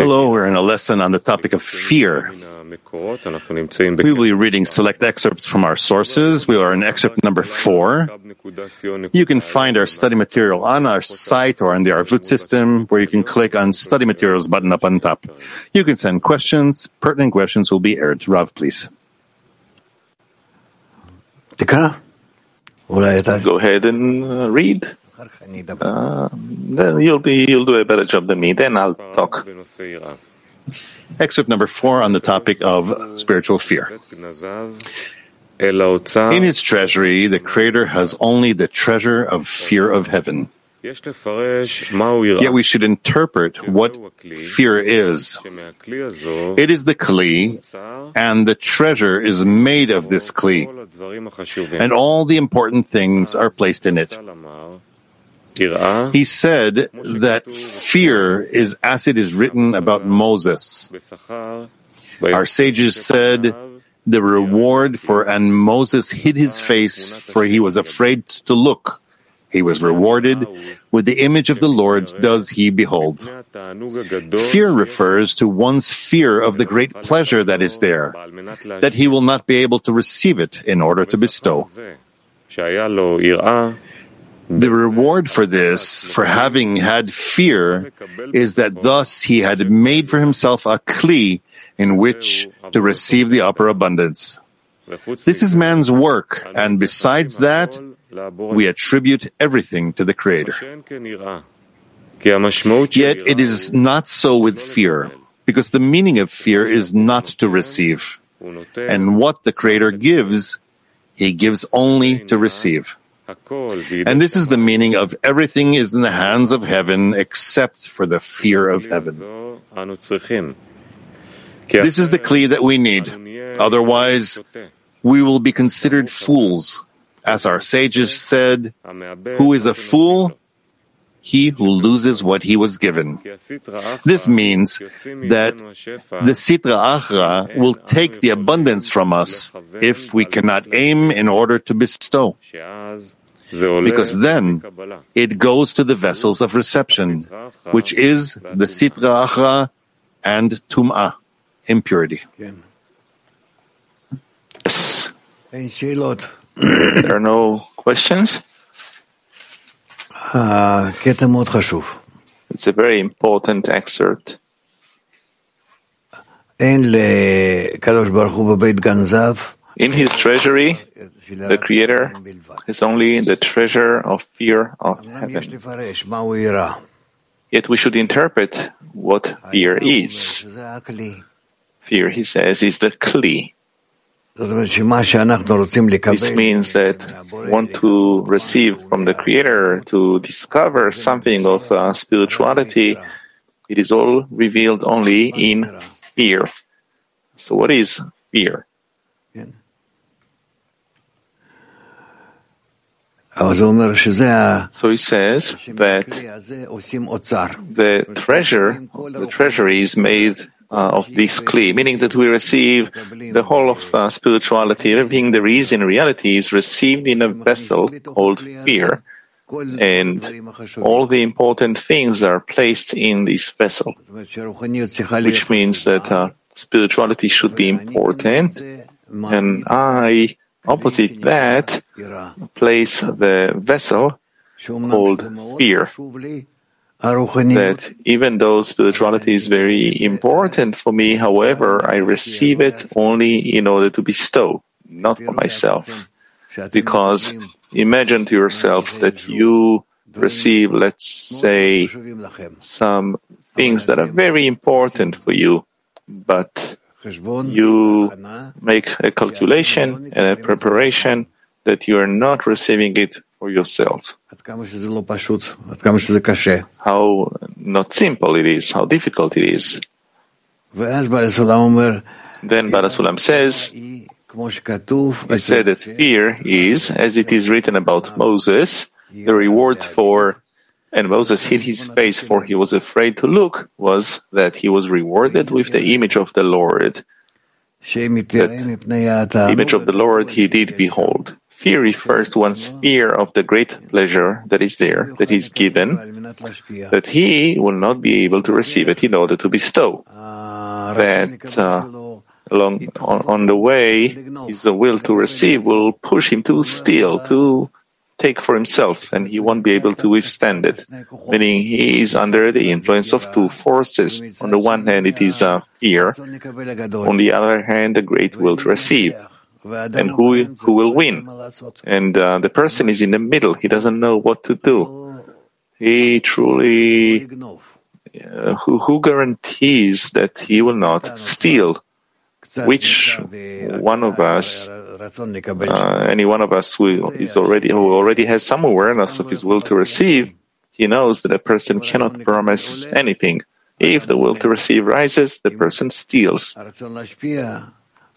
Hello, we're in a lesson on the topic of fear. We will be reading select excerpts from our sources. We are in excerpt number four. You can find our study material on our site or on the Arvut system, where you can click on study materials button up on top. You can send questions. Pertinent questions will be aired. Rav, please. Go ahead and uh, read. Uh, then you'll be you'll do a better job than me. Then I'll talk. Excerpt number four on the topic of spiritual fear. In his treasury, the Creator has only the treasure of fear of heaven. Yet we should interpret what fear is. It is the Kli, and the treasure is made of this Kli, and all the important things are placed in it. He said that fear is as it is written about Moses. Our sages said the reward for and Moses hid his face for he was afraid to look. He was rewarded with the image of the Lord does he behold. Fear refers to one's fear of the great pleasure that is there, that he will not be able to receive it in order to bestow. The reward for this, for having had fear, is that thus he had made for himself a kli in which to receive the upper abundance. This is man's work, and besides that, we attribute everything to the Creator. Yet it is not so with fear, because the meaning of fear is not to receive. And what the Creator gives, He gives only to receive. And this is the meaning of everything is in the hands of heaven except for the fear of heaven. This is the kli that we need. Otherwise, we will be considered fools. As our sages said, who is a fool? He who loses what he was given. This means that the Sitra Achra will take the abundance from us if we cannot aim in order to bestow. Because then it goes to the vessels of reception, which is the Sitra Achra and Tum'ah, impurity. Yes. There are no questions? It's a very important excerpt. In his treasury, the Creator is only the treasure of fear of heaven. Yet we should interpret what fear is. Fear, he says, is the kli. This means that want to receive from the Creator, to discover something of uh, spirituality, it is all revealed only in fear. So what is fear? So he says that the treasure, the treasury is made uh, of this kli, meaning that we receive the whole of uh, spirituality, everything there is in reality is received in a vessel called fear. And all the important things are placed in this vessel, which means that uh, spirituality should be important. And I, opposite that, place the vessel called fear that even though spirituality is very important for me, however, I receive it only in order to bestow, not for myself. Because imagine to yourselves that you receive, let's say, some things that are very important for you, but you make a calculation and a preparation that you are not receiving it for yourself. How not simple it is, how difficult it is. Then Baal HaSulam says, he said that fear is, as it is written about Moses, the reward for, and Moses hid his face for he was afraid to look, was that he was rewarded with the image of the Lord. That image of the Lord he did behold. fear refers to one's fear of the great pleasure that is there, that is given, that he will not be able to receive it in order to bestow. That uh, along on, on, the way, his will to receive will push him to steal, to take for himself, and he won't be able to withstand it. Meaning he is under the influence of two forces. On the one hand, it is uh, fear. On the other hand, the great will to receive. And who, who will win? And uh, the person is in the middle. He doesn't know what to do. He truly, uh, who, who guarantees that he will not steal? Which one of us uh, any one of us who is already who already has some awareness of his will to receive, he knows that a person cannot promise anything. If the will to receive rises, the person steals.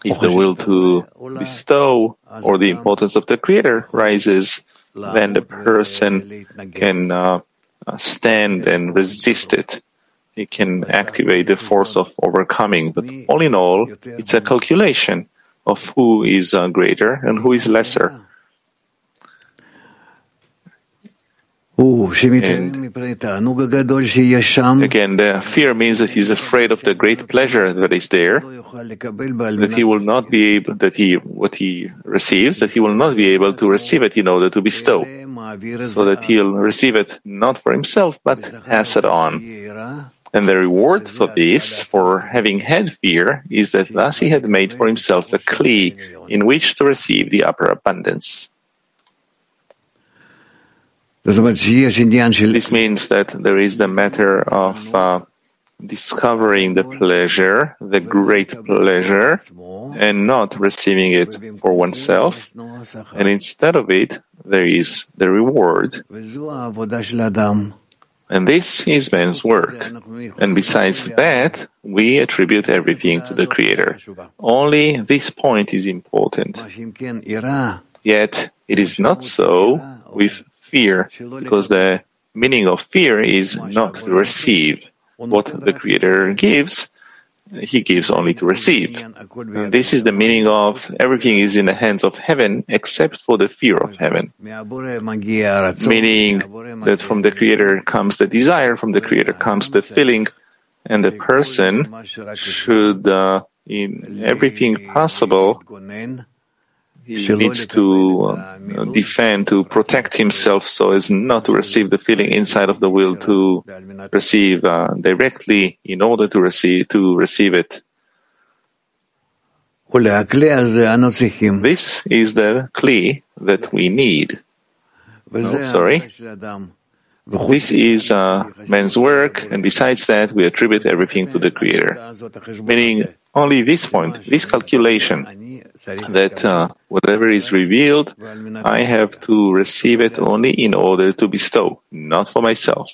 If the will to bestow or the importance of the Creator rises, then the person can uh, stand and resist it. He can activate the force of overcoming. But all in all, it's a calculation of who is uh, greater and who is lesser. And again, the fear means that he's afraid of the great pleasure that is there, that he will not be able, that he, what he receives, that he will not be able to receive it in order to bestow, so that he'll receive it not for himself, but pass it on. And the reward for this, for having had fear, is that thus he had made for himself a kli in which to receive the upper abundance. This means that there is the matter of uh, discovering the pleasure, the great pleasure, and not receiving it for oneself. And instead of it, there is the reward. And this is man's work. And besides that, we attribute everything to the Creator. Only this point is important. Yet, it is not so with fear, because the meaning of fear is not to receive. What the Creator gives he gives only to receive. This is the meaning of everything is in the hands of heaven except for the fear of heaven. Meaning that from the Creator comes the desire, from the Creator comes the feeling, and the person should, uh, in everything possible, he needs to uh, defend, to protect himself so as not to receive the feeling inside of the will to receive uh, directly in order to receive, to receive it. This is the kli that we need. Oh, sorry. This is uh, man's work, and besides that, we attribute everything to the Creator. Meaning, only this point, this calculation, that uh, whatever is revealed, I have to receive it only in order to bestow, not for myself.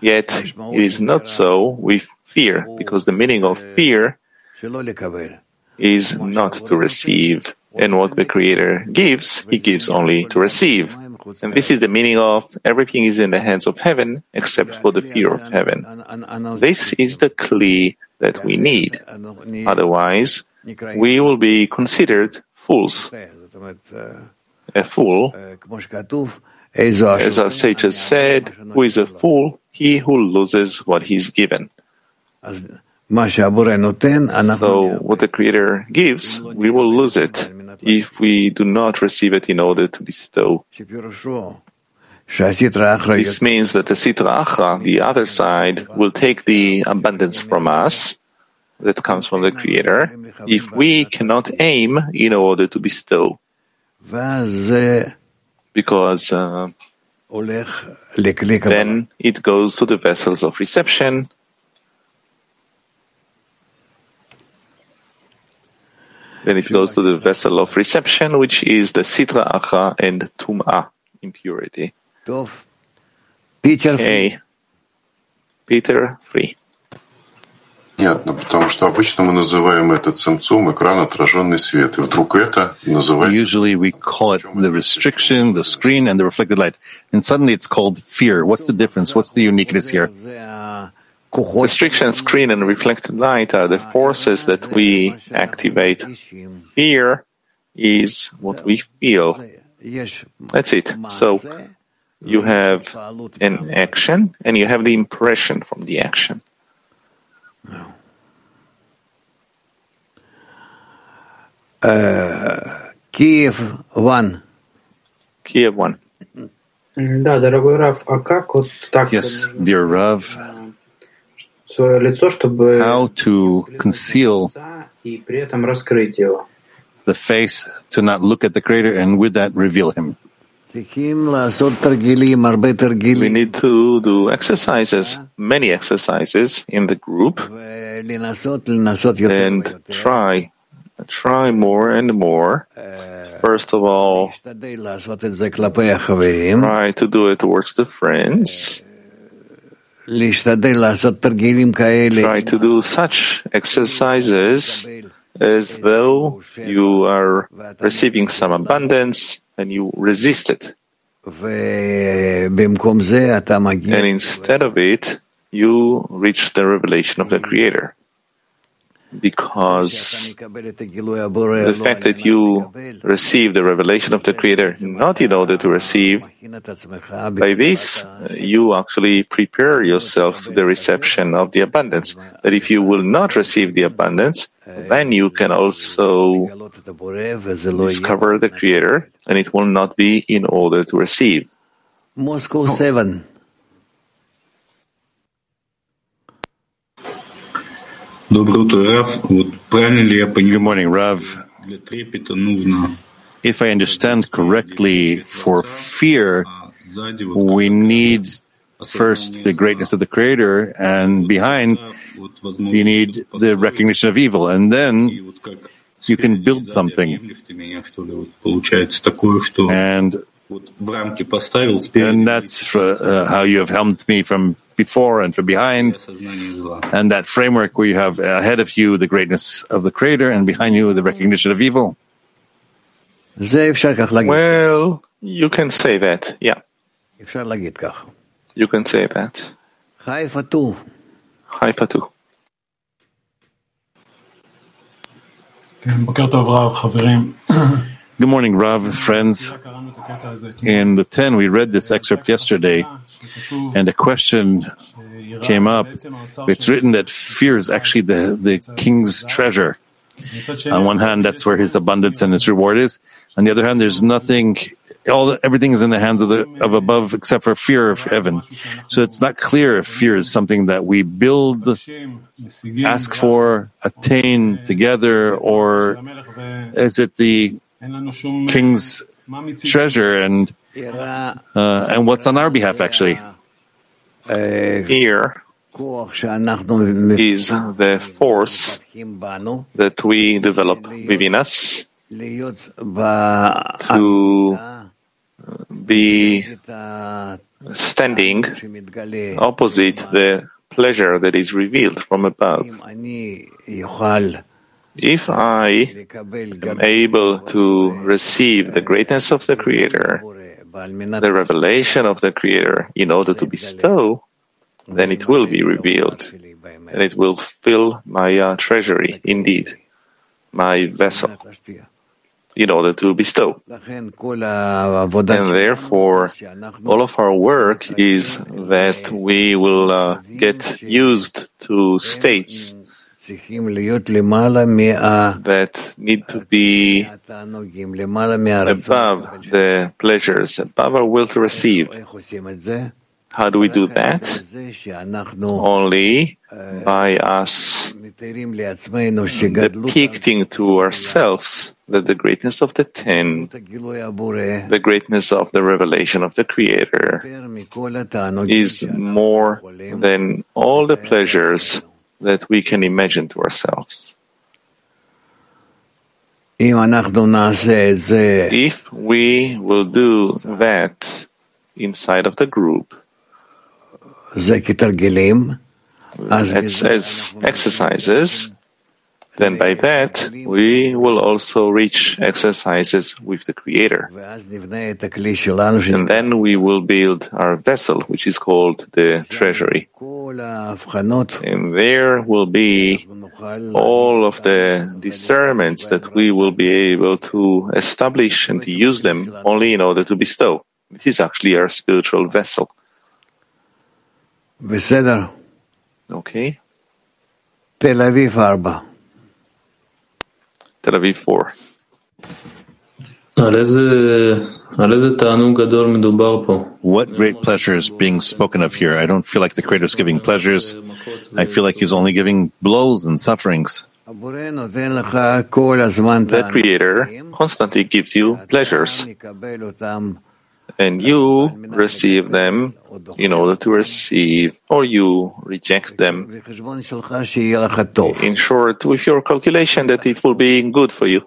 Yet, it is not so with fear, because the meaning of fear is not to receive, and what the Creator gives, He gives only to receive. And this is the meaning of everything is in the hands of heaven except for the fear of heaven. This is the kli that we need. Otherwise, we will be considered fools. A fool, as our sages said, who is a fool? He who loses what he he's given. So, what the Creator gives, we will lose it if we do not receive it in order to bestow. This means that the Sitra Achra, the other side, will take the abundance from us that comes from the Creator if we cannot aim in order to bestow. Because uh, then it goes to the vessels of reception Then it goes to the vessel of reception, which is the sitra achra and tum'ah, impurity. Peter okay. Peter, free Понятно, потому что обычно мы называем это цимцум, экран, отраженный свет. И вдруг это называется... Usually we call it the restriction, the screen, and the reflected light. And suddenly it's called fear. What's the difference? What's the uniqueness here? Restriction, screen, and reflected light are the forces that we activate. Fear is what we feel. That's it. So you have an action and you have the impression from the action. Uh, Kiev 1. Kiev 1. Да, дорогой Рав, а как вот так Yes, dear Rav, свое лицо, чтобы how to conceal и при этом раскрыть его? the face, to not look at the Creator, and with that reveal Him. We need to do exercises, many exercises in the group, and try, try more and more. First of all, try to do it towards the friends. Try to do such exercises as though you are receiving some abundance and you resist it. And instead of it, you reach the revelation of the Creator. Because the fact that you receive the revelation of the Creator not in order to receive, by this you actually prepare yourself to the reception of the abundance. That if you will not receive the abundance, then you can also discover the Creator, and it will not be in order to receive. Moscow 7. Good morning, Rav. If I understand correctly, for fear, we need first the greatness of the Creator, and behind, you need the recognition of evil, and then you can build something. And, and that's uh, how you have helped me from before and from behind, and that framework where you have ahead of you the greatness of the Creator, and behind you the recognition of evil. Well, you can say that, yeah. You can say that. Haifa 2. Haifa 2. Good morning, Rav, friends. In the 10, we read this excerpt yesterday, and a question came up. It's written that fear is actually the, the king's treasure. On one hand, that's where his abundance and his reward is. On the other hand, there's nothing all everything is in the hands of the of above except for fear of heaven. So it's not clear if fear is something that we build, ask for, attain together, or is it the king's treasure and uh, and what's on our behalf actually? Here is the force that we develop within us to be standing opposite the pleasure that is revealed from above. If I am able to receive the greatness of the Creator, the revelation of the Creator in order to bestow, then it will be revealed. And it will fill my uh, treasury, indeed, my vessel in order to bestow. And therefore, all of our work is that we will uh, get used to states that need to be above the pleasures, above our will to receive. How do we do that? Only by us. depicting to ourselves that the greatness of the ten, the greatness of the revelation of the Creator, is more than all the pleasures that we can imagine to ourselves. If we will do that inside of the group, as, as exercises, then by that we will also reach exercises with the Creator. And then we will build our vessel, which is called the treasury. And there will be all of the discernments that we will be able to establish and to use them only in order to bestow. This is actually our spiritual vessel. Okay. Tel Aviv 4. Tel Aviv 4. What great pleasure is being spoken of here? I don't feel like the Creator is giving pleasures. I feel like He's only giving blows and sufferings. The Creator constantly gives you pleasures and you receive them in order to receive, or you reject them. In short, with your calculation that it will be good for you.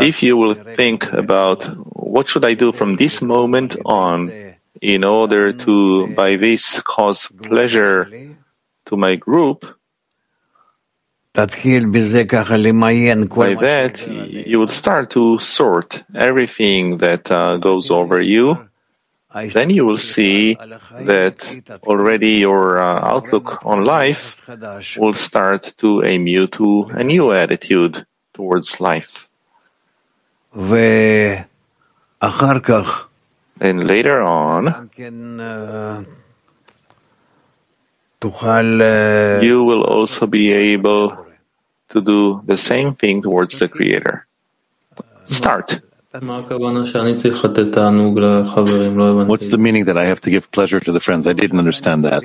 If you will think about what should I do from this moment on in order to, by this, cause pleasure to my group, by that, you will start to sort everything that uh, goes over you. Then you will see that already your uh, outlook on life will start to aim you to a new attitude towards life. And later on, Eh, you will also be able to do the same thing towards the Creator. Start. What's the meaning that I have to give pleasure to the friends? I didn't understand that.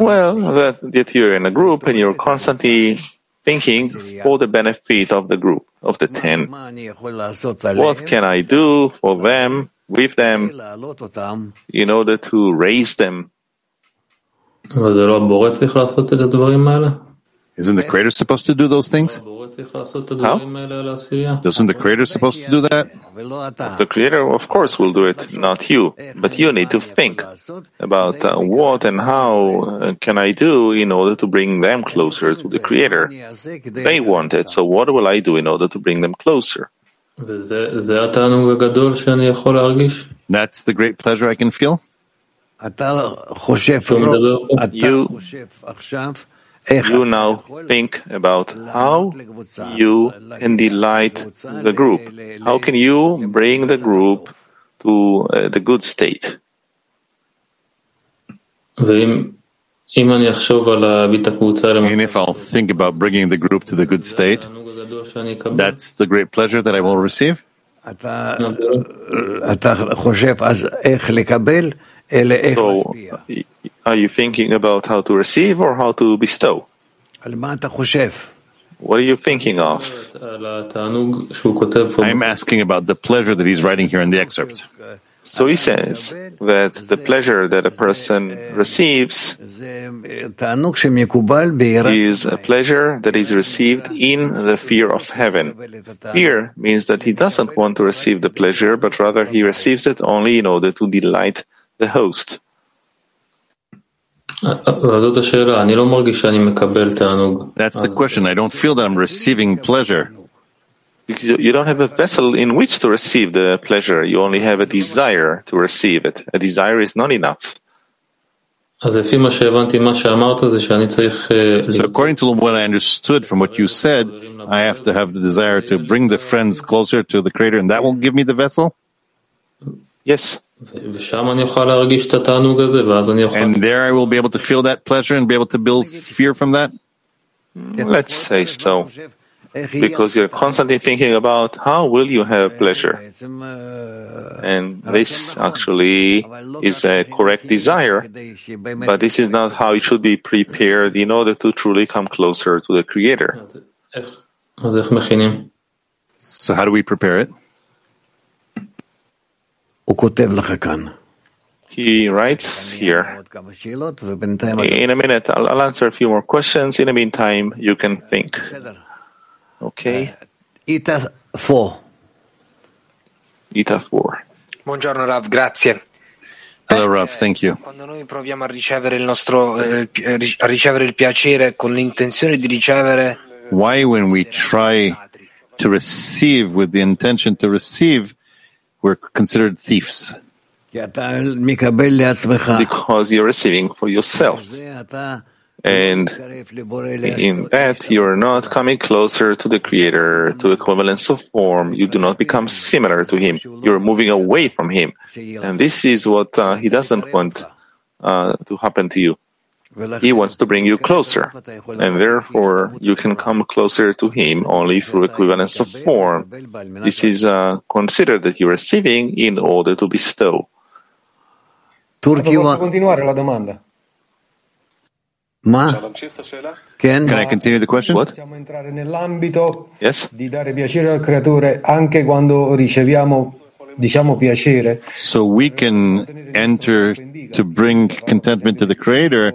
Well, that, that you're in a group and you're constantly thinking for the benefit of the group, of the ten. What can I do for them, with them, in order to raise them? Isn't the Creator supposed to do those things? How? Isn't the Creator supposed to do that? The Creator, of course, will do it, not you. But you need to think about uh, what and how uh, can I do in order to bring them closer to the Creator. They want it, so what will I do in order to bring them closer? That's the great pleasure I can feel? You you now think about how you can delight the group. How can you bring the group to uh, the good state? And if I'll think about bringing the group to the good state, that's the great pleasure that I will receive? So, are you thinking about how to receive or how to bestow? What are you thinking of? I'm asking about the pleasure that he's writing here in the excerpt. So he says that the pleasure that a person receives is a pleasure that is received in the fear of heaven. Fear means that he doesn't want to receive the pleasure, but rather he receives it only in order to delight the host. That's the question. I don't feel that I'm receiving pleasure. You don't have a vessel in which to receive the pleasure. You only have a desire to receive it. A desire is not enough. So according to what I understood from what you said, I have to have the desire to bring the friends closer to the Creator, and that will give me the vessel? Yes. And there I will be able to feel that pleasure and be able to build fear from that? Mm, let's say so. Because you're constantly thinking about how will you have pleasure. And this actually is a correct desire, but this is not how it should be prepared in order to truly come closer to the Creator. So how do we prepare it? He writes here. In a minute, I'll, I'll, answer a few more questions. In the meantime, you can think. Okay? Ita 4. Ita 4. Buongiorno Rav, grazie. Hello, Rav, thank you. Quando noi proviamo a ricevere il nostro, eh, a ricevere il piacere con l'intenzione di ricevere Why, when we try to receive with the intention to receive, we're considered thieves? Because you're receiving for yourself. And in that, you are not coming closer to the Creator, to equivalence of form. You do not become similar to Him. You're moving away from Him. And this is what uh, He doesn't want uh, to happen to you. He wants to bring you closer, and therefore you can come closer to Him only through equivalence of form. This is uh, considered that you're receiving in order to bestow. Posso continuare la domanda? Ma? Can I continue the question? What? Possiamo entrare nell'ambito Yes. di dare piacere al creatore anche quando riceviamo. So we can enter to bring contentment to the Creator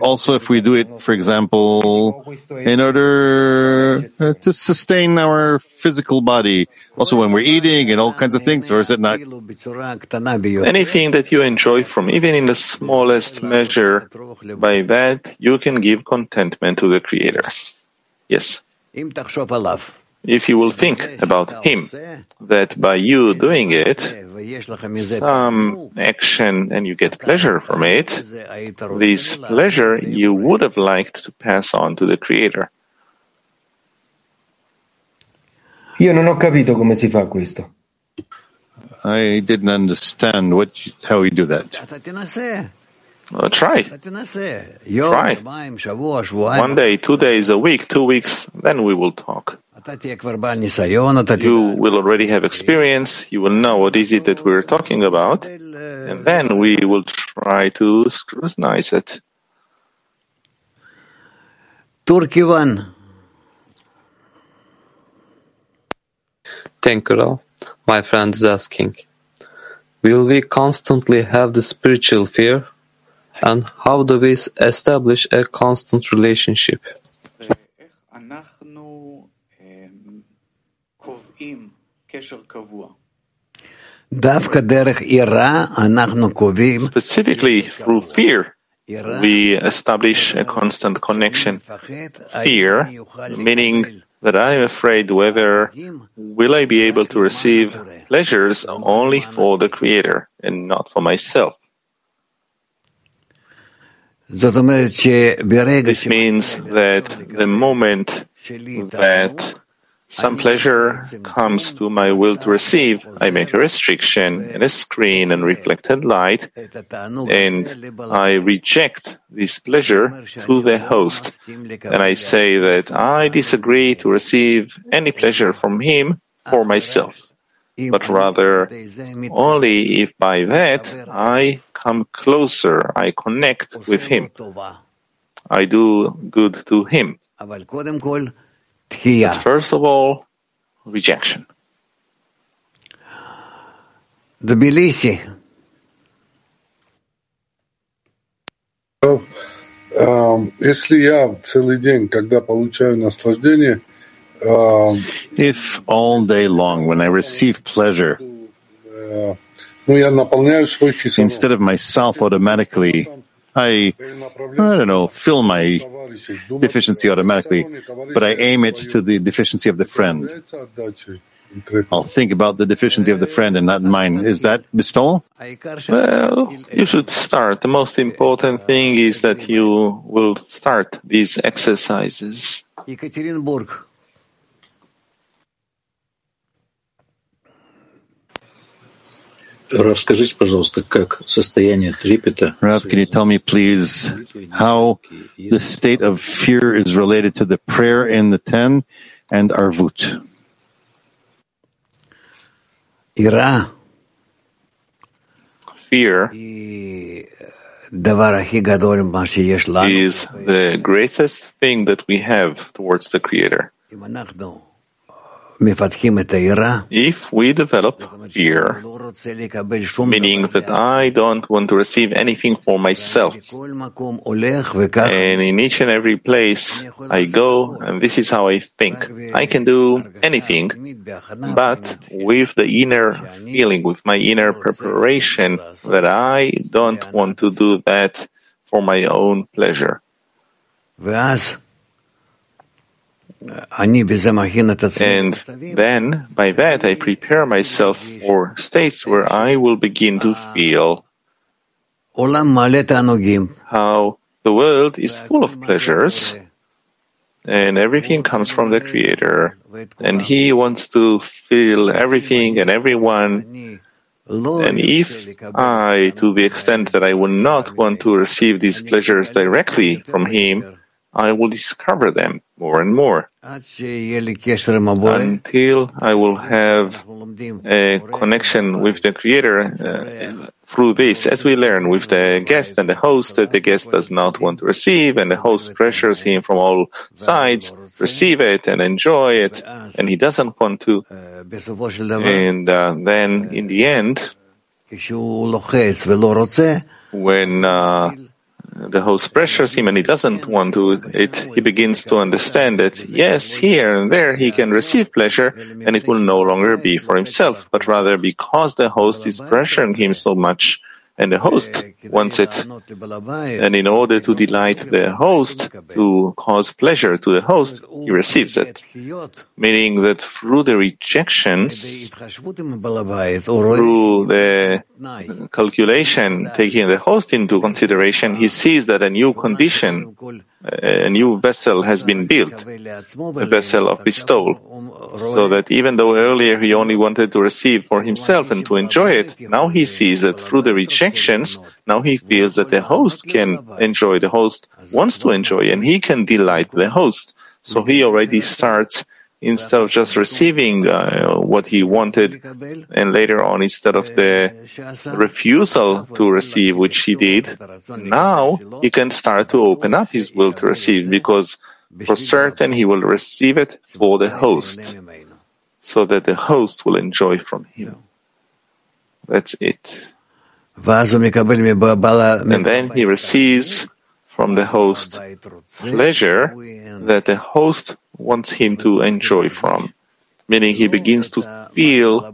Also if we do it, for example, in order uh, to sustain our physical body, also when we're eating and all kinds of things, or is it not? Anything that you enjoy from, even in the smallest measure, by that you can give contentment to the Creator. Yes. If you will think about Him, that by you doing it, some action and you get pleasure from it, this pleasure you would have liked to pass on to the Creator. Io non ho capito come si fa questo. I didn't understand what you, how we do that. Uh, try. Try. One day, two days, a week, two weeks, then we will talk. You will already have experience, you will know what is it that we're talking about, and then we will try to scrutinize it. Turkey one. Thank you, Rav. My friend is asking, will we constantly have the spiritual fear? And how do we establish a constant relationship? Specifically through fear, we establish a constant connection. Fear, meaning that I am afraid whether will I be able to receive pleasures only for the Creator and not for myself. This means that the moment that some pleasure comes to my will to receive, I make a restriction and a screen and reflected light, and I reject this pleasure to the host. And I say that I disagree to receive any pleasure from him for myself, but rather only if by that I come closer, I connect with him, I do good to him. But first of all, rejection. Tbilisi. Э, если я целый день, когда получаю наслаждение, If all day long, when I receive pleasure, э, instead of myself automatically, I, I don't know, fill my deficiency automatically, but I aim it to the deficiency of the friend. I'll think about the deficiency of the friend and not mine. Is that bestowal? Well, you should start. The most important thing is that you will start these exercises. Ekaterinburg. Rav, can you tell me, please, how the state of fear is related to the prayer in the ten and arvut? Fear is the greatest thing that we have towards the Creator. If we develop fear, meaning that I don't want to receive anything for myself, and in each and every place I go, and this is how I think, I can do anything, but with the inner feeling, with my inner preparation that I don't want to do that for my own pleasure. And then, by that, I prepare myself for states where I will begin to feel how the world is full of pleasures and everything comes from the Creator. And He wants to fill everything and everyone. And if I, to the extent that I would not want to receive these pleasures directly from Him, I will discover them more and more until I will have a connection with the Creator uh, through this. As we learn with the guest and the host, that the guest does not want to receive, and the host pressures him from all sides, receive it and enjoy it, and he doesn't want to. And uh, then, in the end, when uh, the host pressures him and he doesn't want to it, he begins to understand that yes, here and there he can receive pleasure and it will no longer be for himself, but rather because the host is pressuring him so much and the host wants it. And in order to delight the host, to cause pleasure to the host, he receives it. Meaning that through the rejections, through the calculation, taking the host into consideration, he sees that a new condition, a new vessel has been built, a vessel of bestowal. So that even though earlier he only wanted to receive for himself and to enjoy it, now he sees that through the rejections, now he feels that the host can enjoy, the host wants to enjoy, and he can delight the host. So he already starts instead of just receiving uh, what he wanted, and later on, instead of the refusal to receive, which he did, now he can start to open up his will to receive because for certain he will receive it for the host, so that the host will enjoy from him. That's it. And then he receives from the host pleasure that the host wants him to enjoy from. Meaning he begins to feel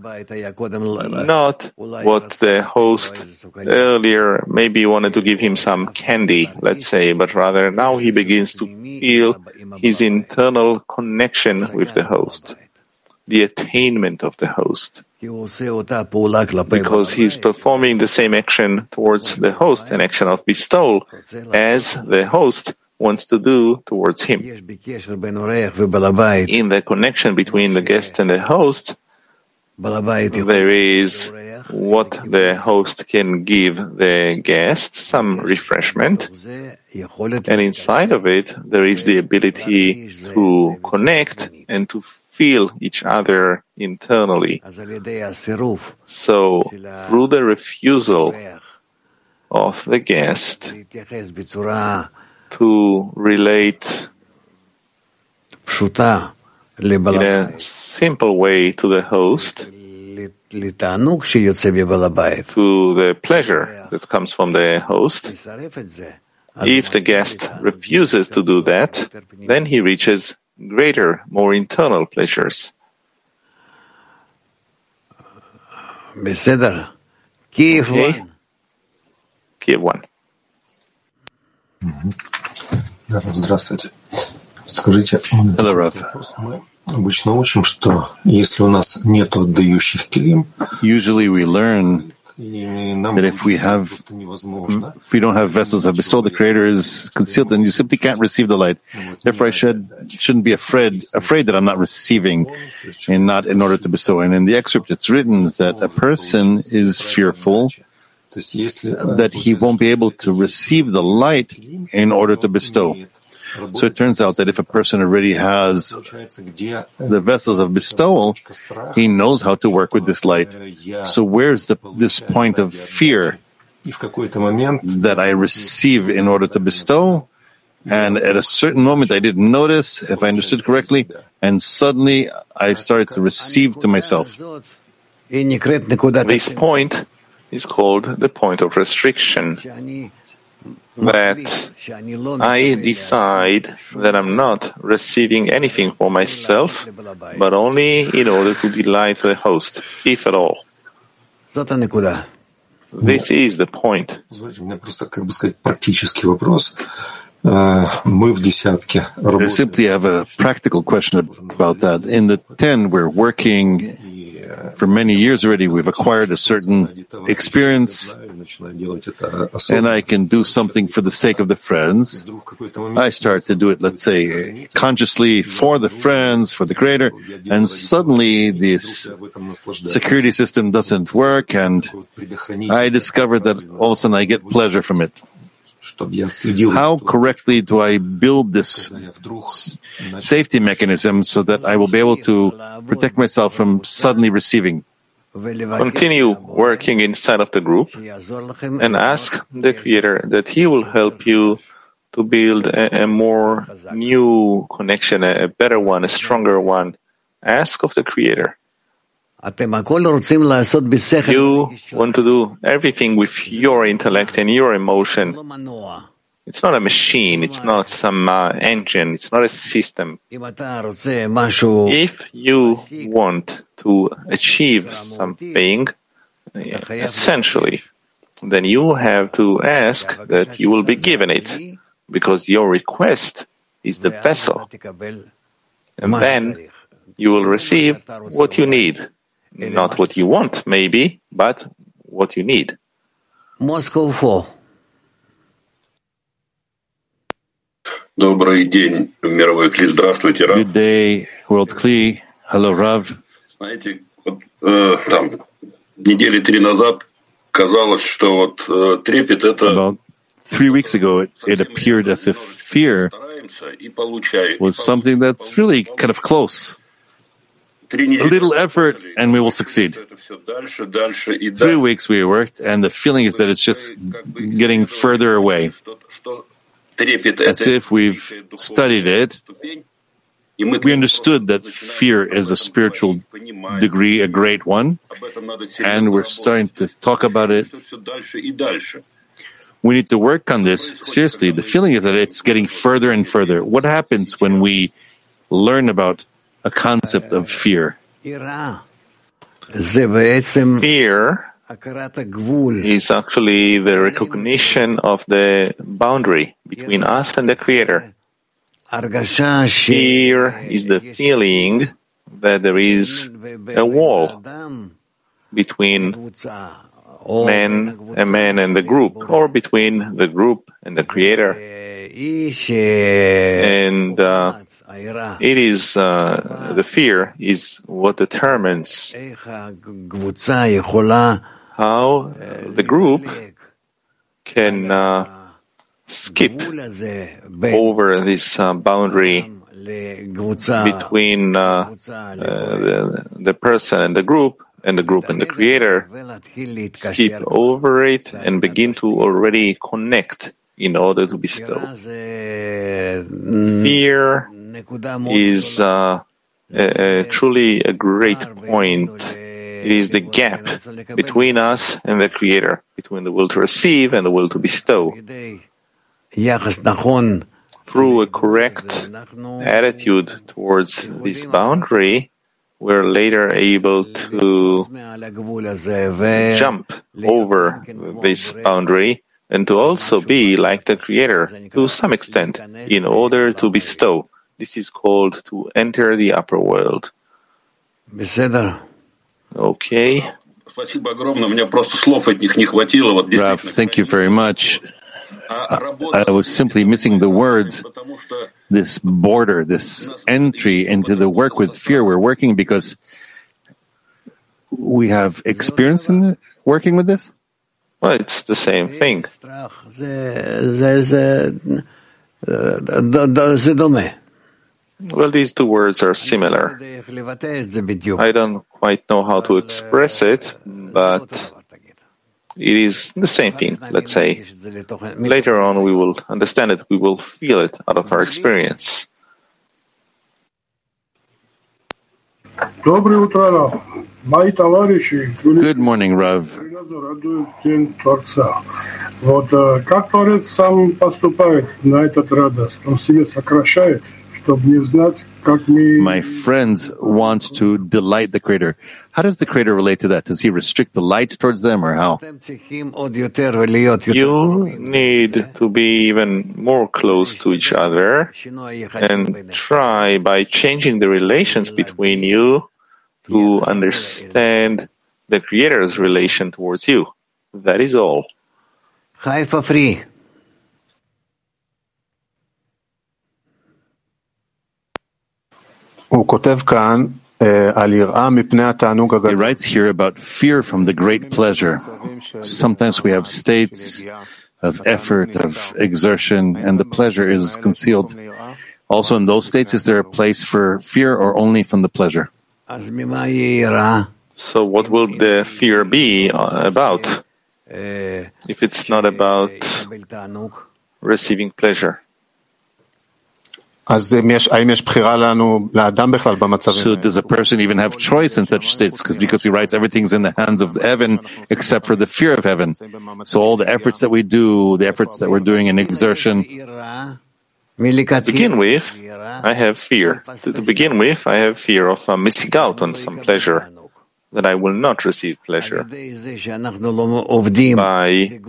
not what the host earlier maybe wanted to give him some candy, let's say, but rather now he begins to feel his internal connection with the host, the attainment of the host. Because he's performing the same action towards the host, an action of bestowal, as the host wants to do towards him. In the connection between the guest and the host, there is what the host can give the guest, some refreshment, and inside of it, there is the ability to connect and to feel each other internally. So, through the refusal of the guest to relate in a simple way to the host, to the pleasure that comes from the host. If the guest refuses to do that, then he reaches greater, more internal pleasures. Okay. 1. Mm-hmm. Здравствуйте. Скажите, мы обычно учим, что если у нас нет отдающих килим, Usually we learn that if we have, if we don't have vessels of bestowal, the Creator is concealed, and you simply can't receive the light. Therefore, I should shouldn't be afraid afraid that I'm not receiving, and not in order to bestow. And in the excerpt, it's written that a person is fearful that he won't be able to receive the light in order to bestow. So it turns out that if a person already has the vessels of bestowal, he knows how to work with this light. So where's the, this point of fear that I receive in order to bestow? And at a certain moment, I didn't notice, if I understood correctly, and suddenly I started to receive to myself. This point is called the point of restriction. That I decide that I'm not receiving anything for myself, but only in order to delight the host, if at all. This is the point. I simply have a practical question about that. In the 10, we're working for many years already. We've acquired a certain experience, and I can do something for the sake of the friends. I start to do it, let's say, consciously for the friends, for the creator, and suddenly this security system doesn't work, and I discover that all of a sudden I get pleasure from it. How correctly do I build this safety mechanism so that I will be able to protect myself from suddenly receiving? Continue working inside of the group and ask the Creator that He will help you to build a, a more new connection, a, a better one, a stronger one. Ask of the Creator. You want to do everything with your intellect and your emotion. It's not a machine. It's not some uh, engine. It's not a system. If you want to achieve something, essentially, then you have to ask that you will be given it, because your request is the vessel. And then you will receive what you need. Not what you want, maybe, but what you need. Moscow 4. Добрый день, мировой Кли. Здравствуйте, Рав. Good day, World Kli. Hello, Rav. Знаете, вот, э, там недели три назад казалось, что вот э, трепет это... About three weeks ago, it, it appeared as if fear was something that's really kind of close. A little effort and we will succeed. Three weeks we worked and the feeling is that it's just getting further away. As if we've studied it, we understood that fear is a spiritual degree, a great one, and we're starting to talk about it. We need to work on this seriously. The feeling is that it's getting further and further. What happens when we learn about a concept of fear? Fear is actually the recognition of the boundary between us and the Creator. Fear is the feeling that there is a wall between man, a man and the group, or between the group and the Creator. And uh, it is uh, the fear is what determines how the group can uh, skip over this uh, boundary between uh, uh, the, the person and the group and the group and the creator, skip over it and begin to already connect in order to bestow. Fear is uh, truly a great point. It is the gap between us and the Creator, between the will to receive and the will to bestow. Through a correct attitude towards this boundary, we're later able to jump over this boundary and to also be like the Creator to some extent in order to bestow. This is called to enter the upper world. Okay. Rav, thank you very much. I, I was simply missing the words, this border, this entry into the work with fear. We're working because we have experience in working with this? Well, it's the same thing. Well, these two words are similar. I don't quite know how to express it, but it is the same thing, let's say. Later on, we will understand it, we will feel it out of our experience. Good morning, Rav. Вот как Творец сам поступает на этот радость? Он себе сокращает, My friends want to delight the Creator. How does the Creator relate to that? Does He restrict the light towards them, or how? You need to be even more close to each other and try by changing the relations between you to understand the Creator's relation towards you. That is all. Haifa free. He writes here about fear from the great pleasure. Sometimes we have states of effort, of exertion, and the pleasure is concealed. Also, in those states, is there a place for fear or only from the pleasure? So, what will the fear be uh, about if it's not about receiving pleasure? So does a person even have choice in such states? Because he writes everything's in the hands of heaven except for the fear of heaven. So all the efforts that we do, the efforts that we're doing in exertion. To begin with, I have fear. To, to begin with, I have fear of uh, missing out on some pleasure, that I will not receive pleasure. By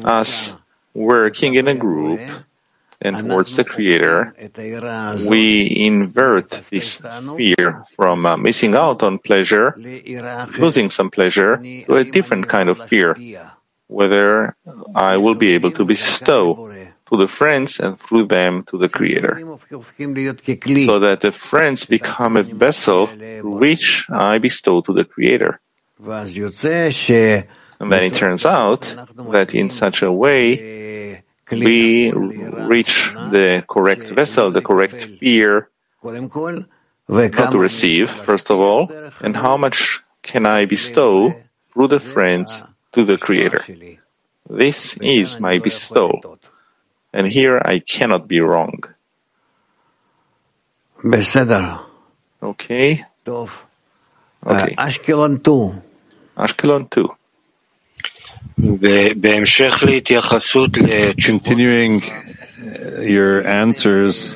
us working in a group, and towards the Creator, we invert this fear from uh, missing out on pleasure, losing some pleasure, to a different kind of fear, whether I will be able to bestow to the friends and through them to the Creator, so that the friends become a vessel through which I bestow to the Creator. And then it turns out that in such a way, we reach the correct vessel, the correct fear, not to receive, first of all, and how much can I bestow through the friends to the Creator. This is my bestow, and here I cannot be wrong. Okay? Okay. Ashkelon 2. Ashkelon 2. Continuing uh, your answers,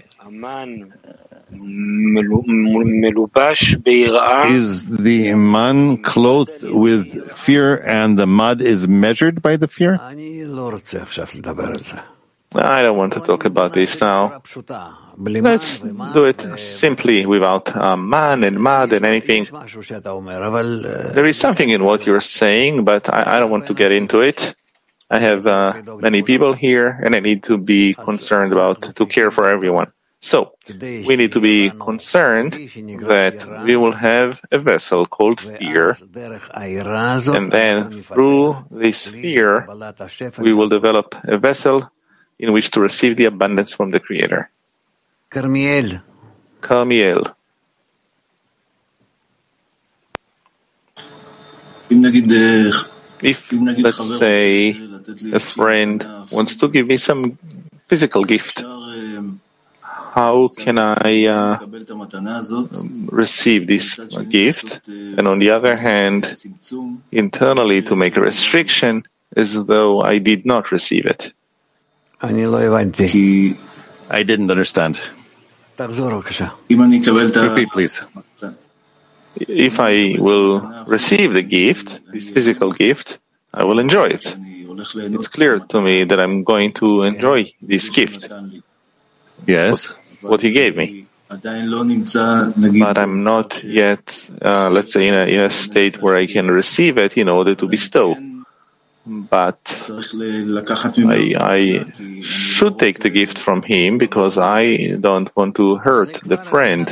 is the man clothed with fear and the MAD is measured by the fear? I don't want to talk about this now. Let's do it simply without uh, man and MAD and anything. There is something in what you're saying, but I, I don't want to get into it. I have uh, many people here, and I need to be concerned about to care for everyone. So we need to be concerned that we will have a vessel called fear, and then through this fear, we will develop a vessel in which to receive the abundance from the Creator. Carmiel. Carmiel. If, let's say, a friend wants to give me some physical gift, how can I uh, receive this gift? And on the other hand, internally to make a restriction as though I did not receive it. I didn't understand. Repeat, please. If I will receive the gift, this physical gift, I will enjoy it. It's clear to me that I'm going to enjoy this gift. Yes. What, what he gave me. But I'm not yet, uh, let's say, in a, in a state where I can receive it in order to bestow but I, I, should take the gift from him because I don't want to hurt the friend.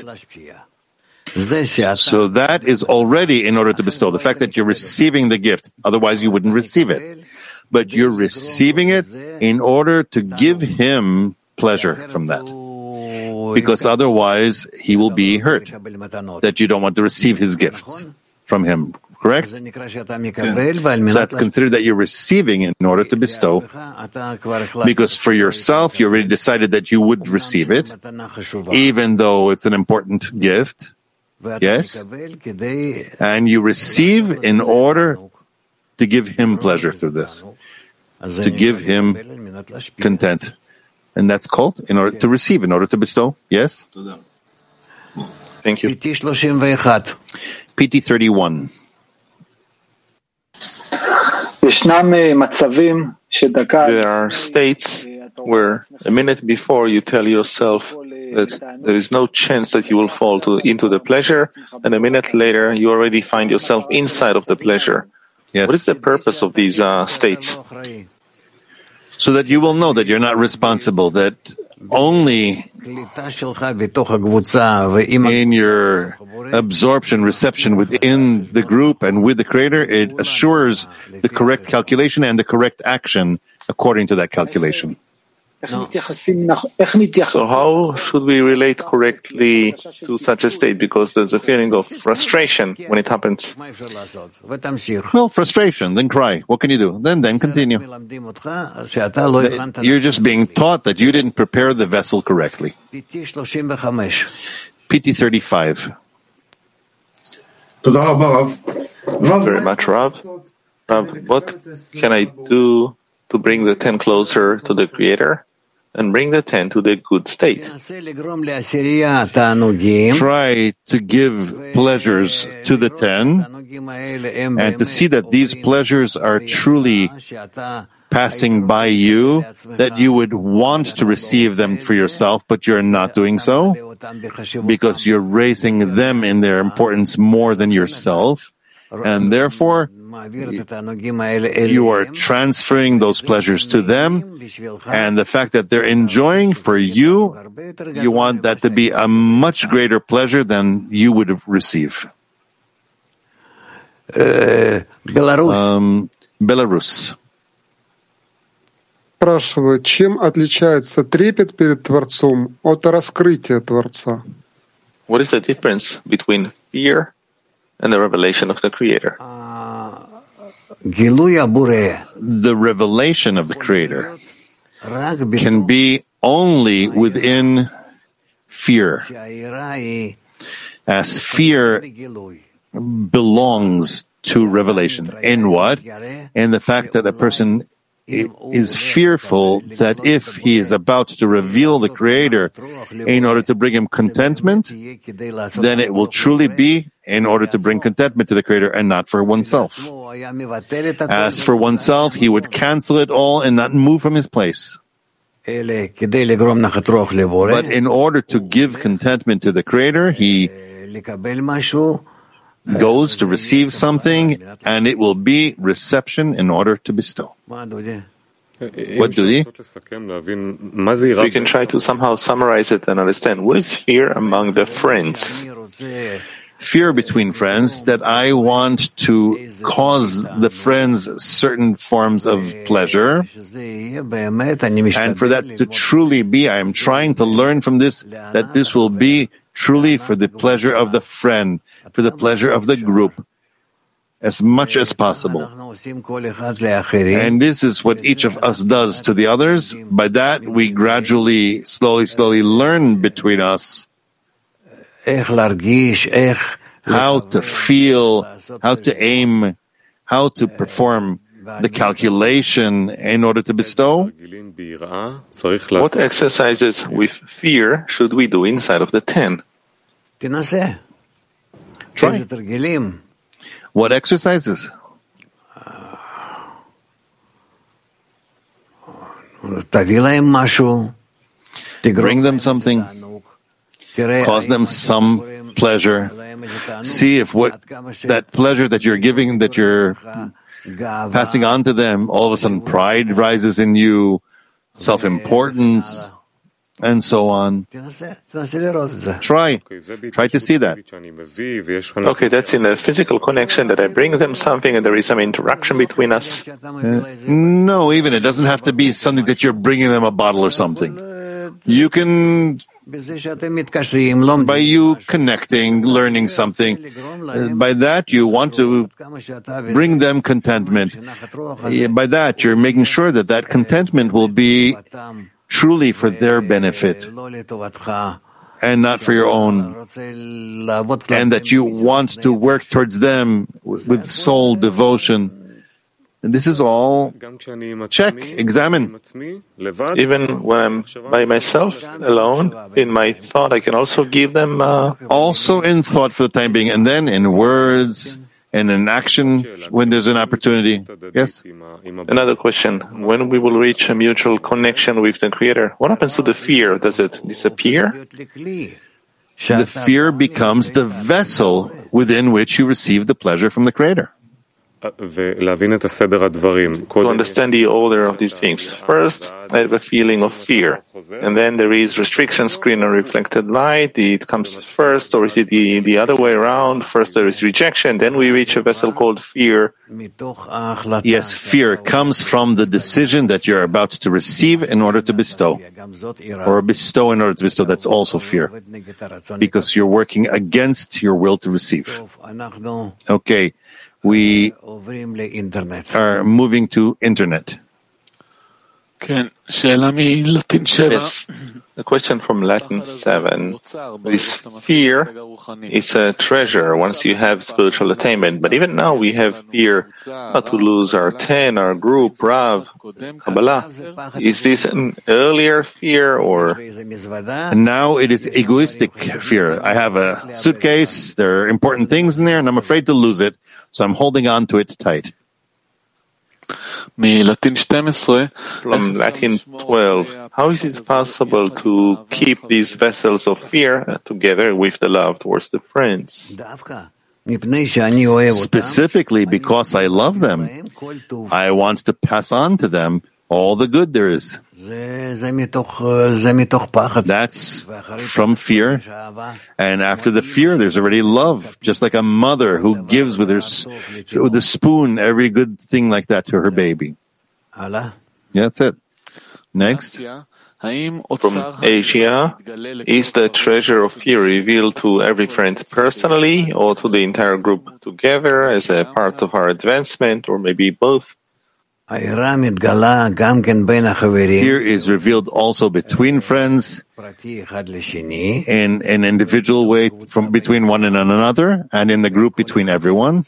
So that is already in order to bestow. The fact that you're receiving the gift, otherwise you wouldn't receive it. But you're receiving it in order to give him pleasure from that. Because otherwise he will be hurt that you don't want to receive his gifts from him. Correct? So that's considered that you're receiving in order to bestow, because for yourself, you already decided that you would receive it, even though it's an important gift. Yes? And you receive in order to give him pleasure through this, to give him content. And that's called in order to receive, in order to bestow. Yes? Thank you. PT 31. There are states where a minute before you tell yourself that there is no chance that you will fall to, into the pleasure, and a minute later you already find yourself inside of the pleasure. Yes. What is the purpose of these uh, states? So that you will know that you're not responsible, that only in your absorption, reception within the group and with the Creator, it assures the correct calculation and the correct action according to that calculation. So how should we relate correctly to such a state? Because there's a feeling of frustration when it happens. Well, frustration, then cry. What can you do? Then, then continue. You're just being taught that you didn't prepare the vessel correctly. PT 35. Very much, Rav. Rav, what can I do to bring the ten closer to the Creator? And bring the ten to the good state. Try to give pleasures to the ten and to see that these pleasures are truly passing by you, that you would want to receive them for yourself, but you're not doing so because you're raising them in their importance more than yourself. And therefore, you are transferring those pleasures to them, and the fact that they're enjoying for you, you want that to be a much greater pleasure than you would have received. Belarus. Um, Belarus. Спрашиваю, чем отличается трепет перед Творцом от раскрытия Творца? What is the difference between fear and the revelation of the Creator? The revelation of the Creator can be only within fear, as fear belongs to revelation. In what? In the fact that a person is fearful that if he is about to reveal the Creator in order to bring him contentment, then it will truly be in order to bring contentment to the Creator and not for oneself. As for oneself, he would cancel it all and not move from his place. But in order to give contentment to the Creator, he goes to receive something, and it will be reception in order to bestow. What do they? We can try to somehow summarize it and understand what is fear among the friends. Fear between friends that I want to cause the friends certain forms of pleasure. And for that to truly be, I am trying to learn from this that this will be truly for the pleasure of the friend, for the pleasure of the group, as much as possible. And this is what each of us does to the others. By that, we gradually, slowly, slowly learn between us how to feel, how to aim, how to perform the calculation in order to bestow? What exercises with fear should we do inside of the ten? Try. What exercises? Bring them something. Cause them some pleasure. See if what that pleasure that you're giving, that you're passing on to them, all of a sudden pride rises in you, self-importance, and so on. Try. Try to see that. Okay, that's in a physical connection that I bring them something and there is some interaction between us. Uh, no, even it doesn't have to be something that you're bringing them a bottle or something. You can by you connecting, learning something, uh, by that you want to bring them contentment. By that you're making sure that that contentment will be truly for their benefit and not for your own. And that you want to work towards them with soul devotion This is all check, examine. Even when I'm by myself, alone, in my thought, I can also give them. Uh... Also in thought for the time being, and then in words and in action when there's an opportunity. Yes? Another question. When we will reach a mutual connection with the Creator, what happens to the fear? Does it disappear? The fear becomes the vessel within which you receive the pleasure from the Creator. To understand the order of these things, first I have a feeling of fear, and then there is restriction screen and reflected light. It comes first, or is it the, the other way around? First there is rejection, then we reach a vessel called fear. Yes, fear comes from the decision that you're about to receive in order to bestow, or bestow in order to bestow. That's also fear, because you're working against your will to receive. Okay we are moving to internet. Yes. A question from Latin 7. This fear is a treasure once you have spiritual attainment. But even now we have fear not to lose our ten, our group, Rav, Kabbalah. Is this an earlier fear or? Now it is egoistic fear. I have a suitcase, there are important things in there and I'm afraid to lose it, so I'm holding on to it tight. From Latin 12, how is it possible to keep these vessels of fear together with the love towards the friends? Specifically because I love them, I want to pass on to them all the good there is. That's from fear. And after the fear, there's already love, just like a mother who gives with her, with a spoon every good thing like that to her baby. Yeah, that's it. Next. From Asia, is the treasure of fear revealed to every friend personally or to the entire group together as a part of our advancement or maybe both? Fear is revealed also between friends in an individual way from between one and another and in the group between everyone,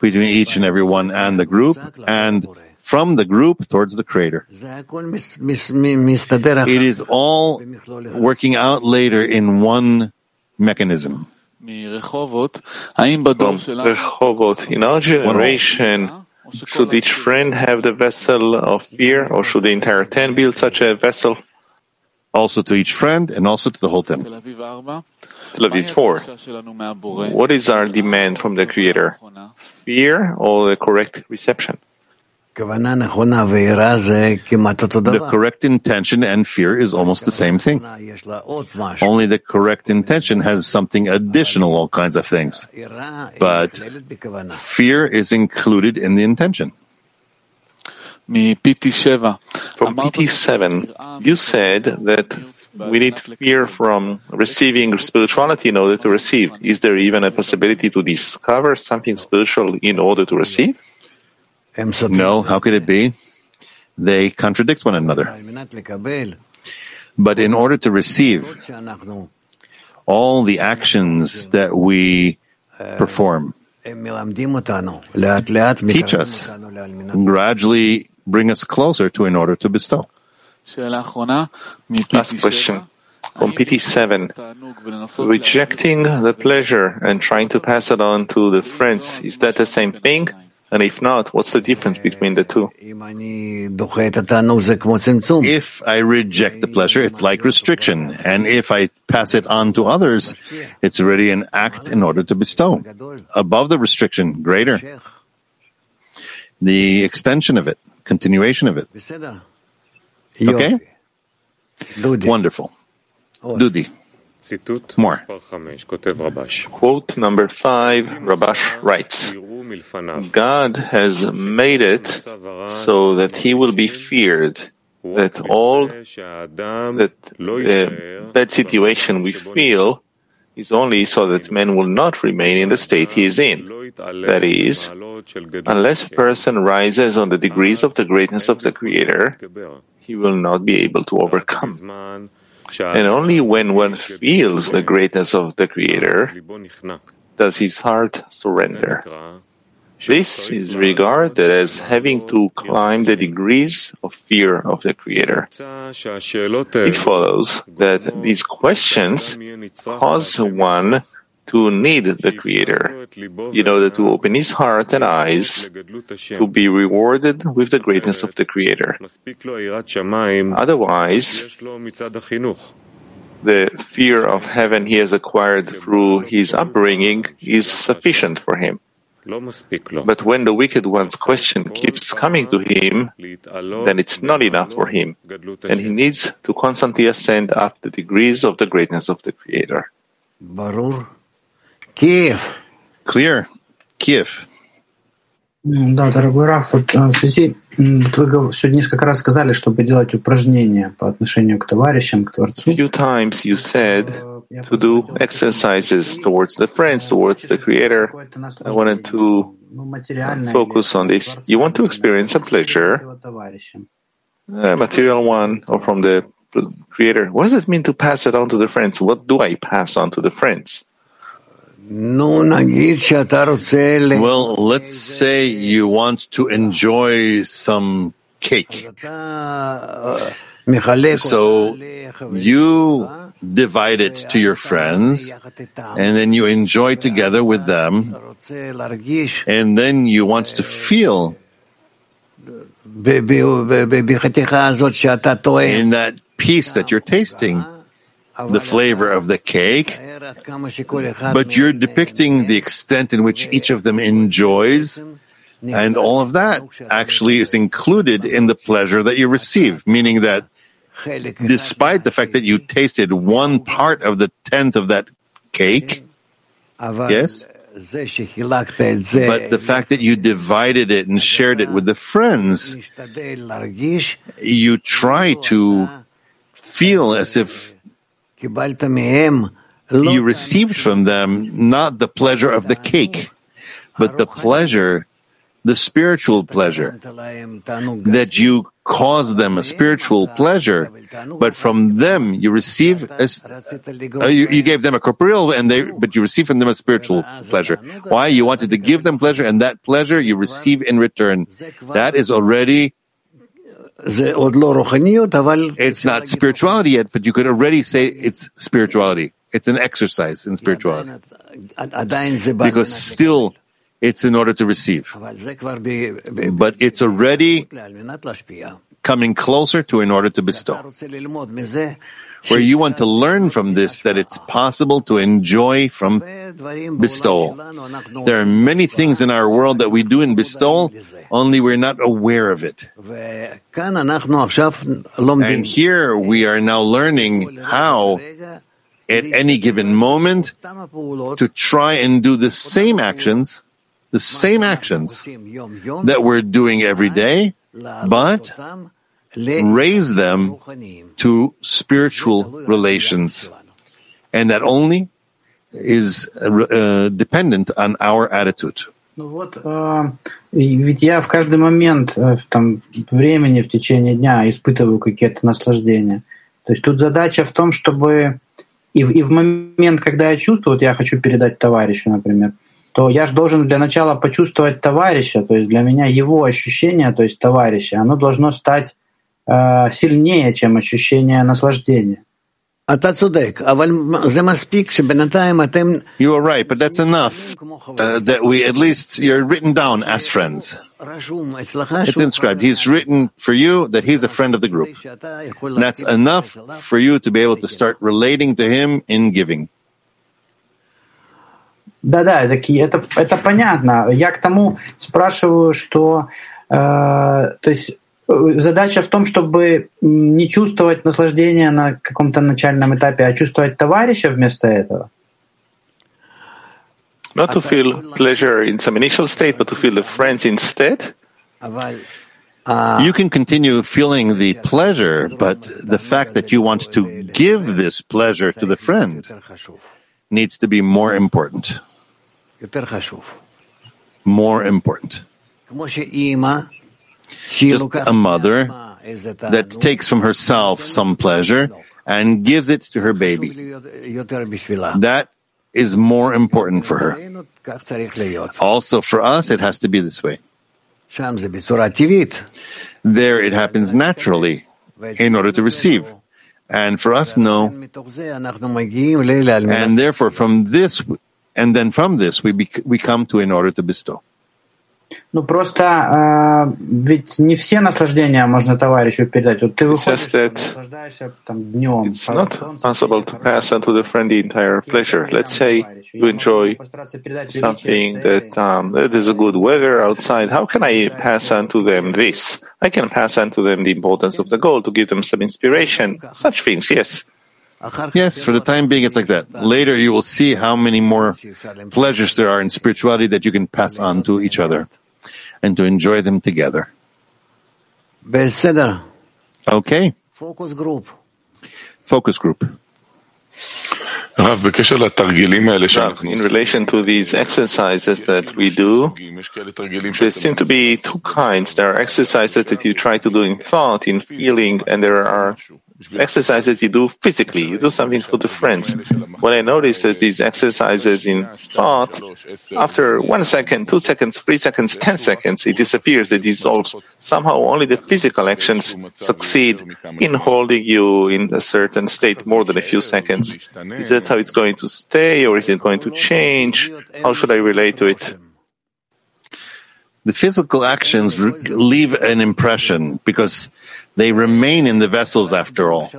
between each and everyone and the group and from the group towards the creator. It is all working out later in one mechanism. From Rehovot, in our generation, should each friend have the vessel of fear, or should the entire ten build such a vessel? Also to each friend, and also to the whole ten. Tel Aviv 4. What is our demand from the Creator? Fear or the correct reception? The correct intention and fear is almost the same thing. Only the correct intention has something additional, all kinds of things. But fear is included in the intention. From PT7, you said that we need fear from receiving spirituality in order to receive. Is there even a possibility to discover something spiritual in order to receive? No, how could it be? They contradict one another. But in order to receive all the actions that we perform, teach us, gradually bring us closer to in order to bestow. Last question. From PT7, rejecting the pleasure and trying to pass it on to the friends, is that the same thing? And if not, what's the difference between the two? If I reject the pleasure, it's like restriction. And if I pass it on to others, it's already an act in order to bestow. Above the restriction, greater. The extension of it, continuation of it. Okay? Wonderful. Dudi. More. Quote number five, Rabash writes, God has made it so that he will be feared, that all that uh, bad situation we feel is only so that man will not remain in the state he is in. That is, unless a person rises on the degrees of the greatness of the Creator, he will not be able to overcome. And only when one feels the greatness of the Creator does his heart surrender. This is regarded as having to climb the degrees of fear of the Creator. It follows that these questions cause one to need the Creator. in order to open his heart and eyes to be rewarded with the greatness of the Creator. Otherwise, the fear of heaven he has acquired through his upbringing is sufficient for him. But when the wicked one's question keeps coming to him, then it's not enough for him, and he needs to constantly ascend up the degrees of the greatness of the Creator. Kiev. Clear. Kiev. Да, дорогой Раф, вот в связи, вот вы сегодня несколько раз сказали, чтобы делать упражнения по отношению к товарищам, к Творцу. A few times you said to do exercises towards the friends, towards the Creator. I wanted to focus on this. You want to experience a pleasure, a material one, or from the Creator. What does it mean to pass it on to the friends? What do I pass on to the friends? Well, let's say you want to enjoy some cake. So you divide it to your friends, and then you enjoy together with them, and then you want to feel in that piece that you're tasting the flavor of the cake, but you're depicting the extent in which each of them enjoys, and all of that actually is included in the pleasure that you receive, meaning that despite the fact that you tasted one part of the tenth of that cake, yes, but the fact that you divided it and shared it with the friends, you try to feel as if you received from them not the pleasure of the cake, but the pleasure, the spiritual pleasure, that you cause them a spiritual pleasure, but from them you receive, a, uh, you, you, gave them a corporeal, and they, but you receive from them a spiritual pleasure. Why? You wanted to give them pleasure, and that pleasure you receive in return. That is already it's not spirituality yet, but you could already say it's spirituality. It's an exercise in spirituality. Because still, it's in order to receive. But it's already coming closer to in order to bestow where you want to learn from this that it's possible to enjoy from bestowal. There are many things in our world that we do in bestowal, only we're not aware of it. And here we are now learning how at any given moment to try and do the same actions, the same actions that we're doing every day, but raise them to spiritual relations. And that only is uh, dependent on our attitude. Ну вот, э, ведь я в каждый момент э, там, времени в течение дня испытываю какие-то наслаждения. То есть тут задача в том, чтобы и в, и в момент, когда я чувствую, вот я хочу передать товарищу, например, то я же должен для начала почувствовать товарища, то есть для меня его ощущение, то есть товарища, оно должно стать сильнее, чем ощущение наслаждения. You are right, but that's enough uh, that we at least you're written down as friends. It's inscribed. He's written for you that he's a friend of the group. And that's enough for you to be able to start relating to him in giving. Да-да, это, это, это понятно. Я к тому спрашиваю, что э, то есть задача в том, чтобы не чувствовать наслаждение на каком-то начальном этапе, а чувствовать товарища вместо этого. Not to feel pleasure in some initial state, but to feel the friends instead. You can continue feeling the pleasure, but the fact that you want to give this pleasure to the friend needs to be more important. More important. Just a mother that takes from herself some pleasure and gives it to her baby. That is more important for her. Also for us, it has to be this way. There it happens naturally in order to receive. And for us, no. And therefore, from this, and then from this, we, bec- we come to in order to bestow. Ну просто э, ведь не все наслаждения можно товарищу передать. Вот ты выходишь, наслаждаешься там днем. It's not possible to pass on to the friend the entire pleasure. Let's say you enjoy something that um, it is a good weather outside. How can I pass on to them this? I can pass on to them the importance of the goal to give them some inspiration. Such things, yes. Yes, for the time being, it's like that. Later, you will see how many more pleasures there are in spirituality that you can pass on to each other and to enjoy them together. Okay. Focus group. Focus group. In relation to these exercises that we do, there seem to be two kinds. There are exercises that you try to do in thought, in feeling, and there are exercises you do physically. You do something for the friends. What I noticed is these exercises in thought, after one second, two seconds, three seconds, ten seconds, it disappears, it dissolves. Somehow only the physical actions succeed in holding you in a certain state more than a few seconds. Is that how it's going to stay or is it going to change? How should I relate to it? The physical actions leave an impression because they remain in the vessels after all.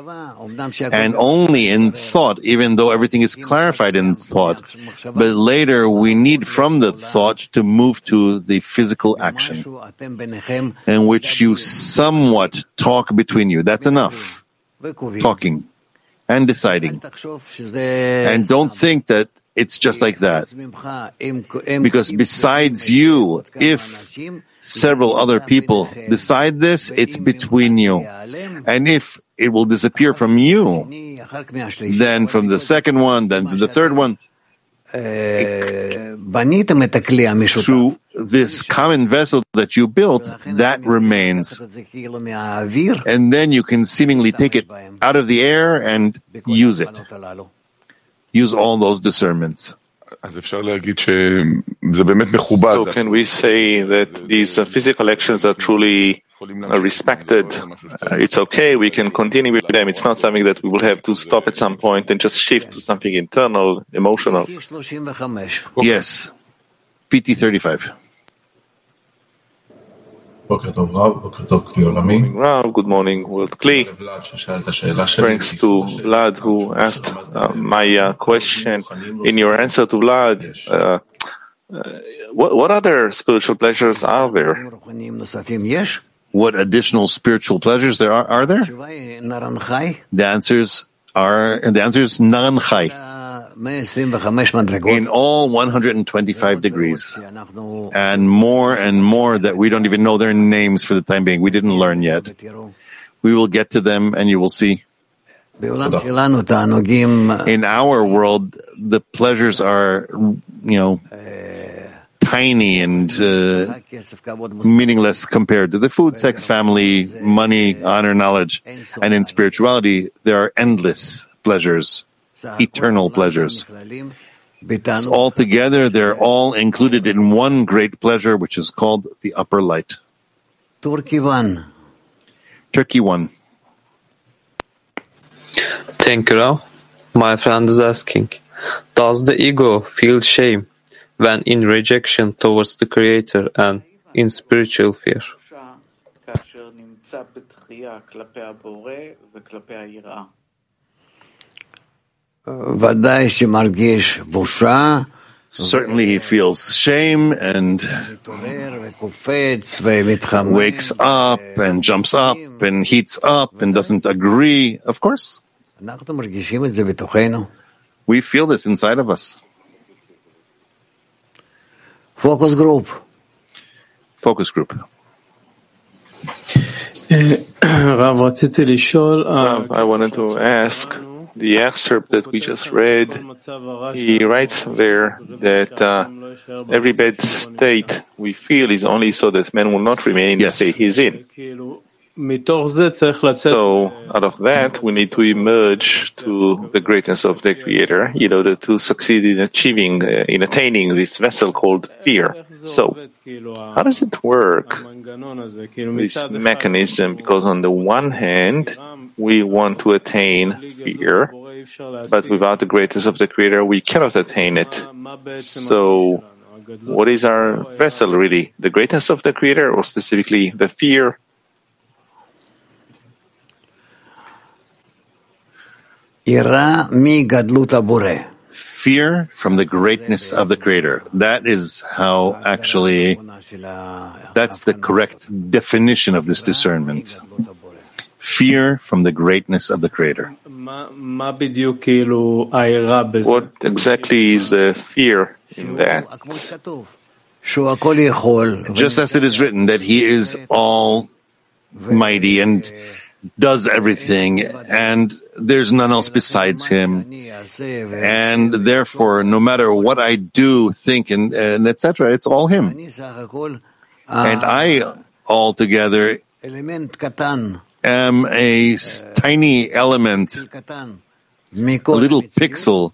And only in thought, even though everything is clarified in thought, but later we need from the thought to move to the physical action in which you somewhat talk between you. That's enough. Talking and deciding. And don't think that it's just like that. Because besides you, if several other people decide this, it's between you. And if it will disappear from you, then from the second one, then the third one, through this common vessel that you built, that remains. And then you can seemingly take it out of the air and use it. Use all those discernments. So can we say that these uh, physical actions are truly uh, respected? Uh, it's okay, we can continue with them. It's not something that we will have to stop at some point and just shift to something internal, emotional. Yes. PT 35. Rav, good morning, World Kli. Thanks to Vlad who asked uh, my uh, question. In your answer to Vlad, uh, uh, what, what other spiritual pleasures are there? What additional spiritual pleasures there are, are there? The answers are, and the answer is Naran Chai in all 125 degrees, and more and more that we don't even know their names for the time being. We didn't learn yet. We will get to them, and you will see. In our world, the pleasures are, you know, tiny and uh, meaningless compared to the food, sex, family, money, honor, knowledge. And in spirituality, there are endless pleasures eternal pleasures. So altogether, they're all included in one great pleasure, which is called the upper light. Turkey one. Turkey one. Thank you, Rav. My friend is asking, does the ego feel shame when in rejection towards the Creator and in spiritual fear? Certainly he feels shame and wakes up and jumps up and heats up and doesn't agree. Of course. We feel this inside of us. Focus group. Focus group. Uh, I wanted to ask the excerpt that we just read, he writes there that uh, every bad state we feel is only so that man will not remain in yes. the state he's in. So, out of that, we need to emerge to the greatness of the Creator in order to succeed in achieving, uh, in attaining this vessel called fear. So, how does it work, this mechanism? Because on the one hand, we want to attain fear, but without the greatness of the Creator, we cannot attain it. So, what is our vessel really? The greatness of the Creator, or specifically the fear? Fear from the greatness of the Creator. That is how actually, that's the correct definition of this discernment. Fear from the greatness of the Creator. What exactly is the fear in that? Just as it is written that He is almighty and does everything, and there's none else besides him. And therefore, no matter what I do, think, and, and etc., it's all him. And I altogether am a tiny element, a little pixel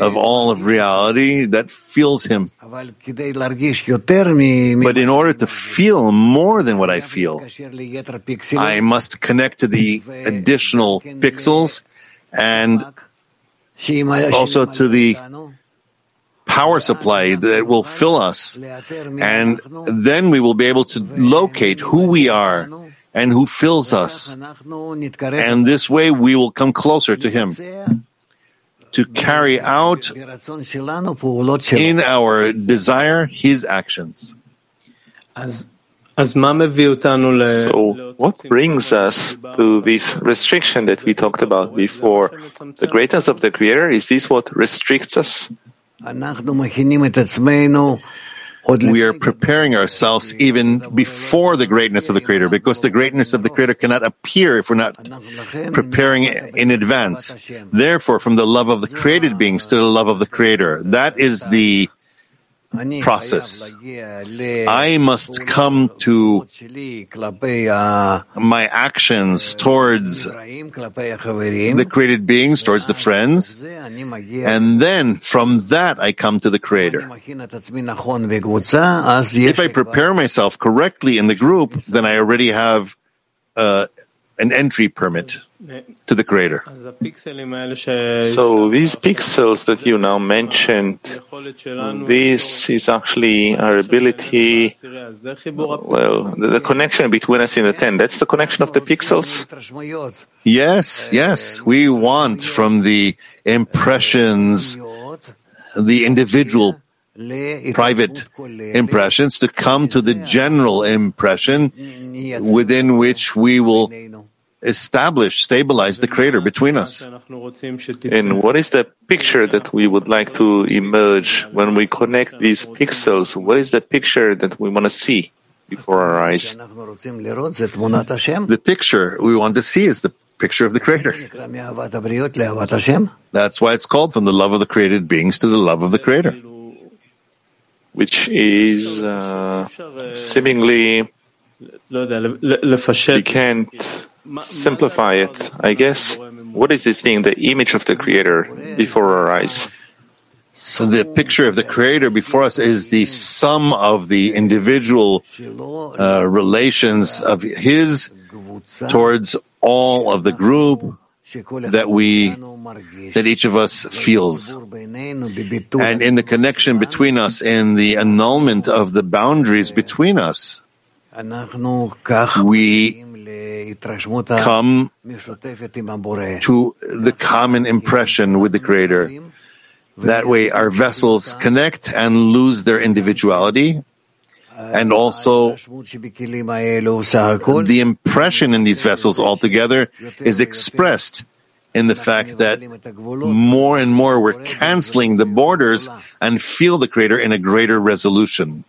of all of reality that feels him. But in order to feel more than what I feel, I must connect to the additional pixels and also to the power supply that will fill us. And then we will be able to locate who we are and who fills us. And this way we will come closer to Him to carry out in our desire His actions. So, what brings us to this restriction that we talked about before? The greatness of the Creator, is this what restricts us? We are preparing ourselves even before the greatness of the Creator, because the greatness of the Creator cannot appear if we're not preparing in advance. Therefore, from the love of the created beings to the love of the Creator, that is the process. I must come to my actions towards the created beings, towards the friends, and then from that I come to the Creator. If I prepare myself correctly in the group, then I already have uh, an entry permit to the Creator. So these pixels that you now mentioned, this is actually our ability, well, the, the connection between us in the ten, that's the connection of the pixels? Yes, yes. We want from the impressions, the individual private impressions to come to the general impression within which we will establish, stabilize the creator between us. And what is the picture that we would like to emerge when we connect these pixels? What is the picture that we want to see before our eyes? The picture we want to see is the picture of the creator. That's why it's called from the love of the created beings to the love of the creator. Which is uh, seemingly we can't simplify it, I guess. What is this thing, the image of the Creator before our eyes? So the picture of the Creator before us is the sum of the individual uh, relations of His towards all of the group that we, that each of us feels. And in the connection between us, in the annulment of the boundaries between us, we come to the common impression with the Creator. That way our vessels connect and lose their individuality. And also, the impression in these vessels altogether is expressed in the fact that more and more we're canceling the borders and feel the Creator in a greater resolution.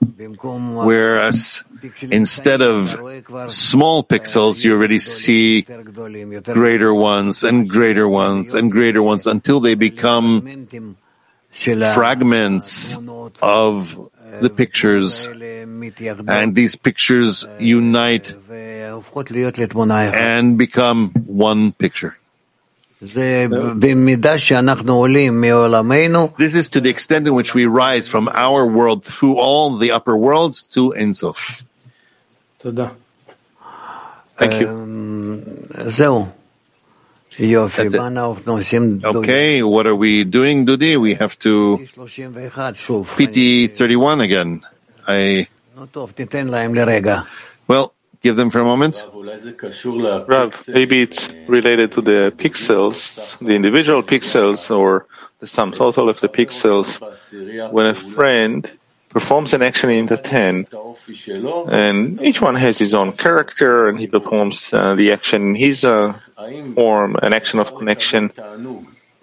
Whereas instead of small pixels, you already see greater ones and greater ones and greater ones until they become fragments of the pictures, and these pictures unite and become one picture. This is to the extent in which we rise from our world through all the upper worlds to Ein Sof. Thank you. Okay, what are we doing, Dudi? We have to PT 31 again. I well, give them for a moment. Rav, maybe it's related to the pixels, the individual pixels, or the sum total of the pixels. When a friend performs an action in the ten, and each one has his own character, and he performs uh, the action in his uh, form, an action of connection.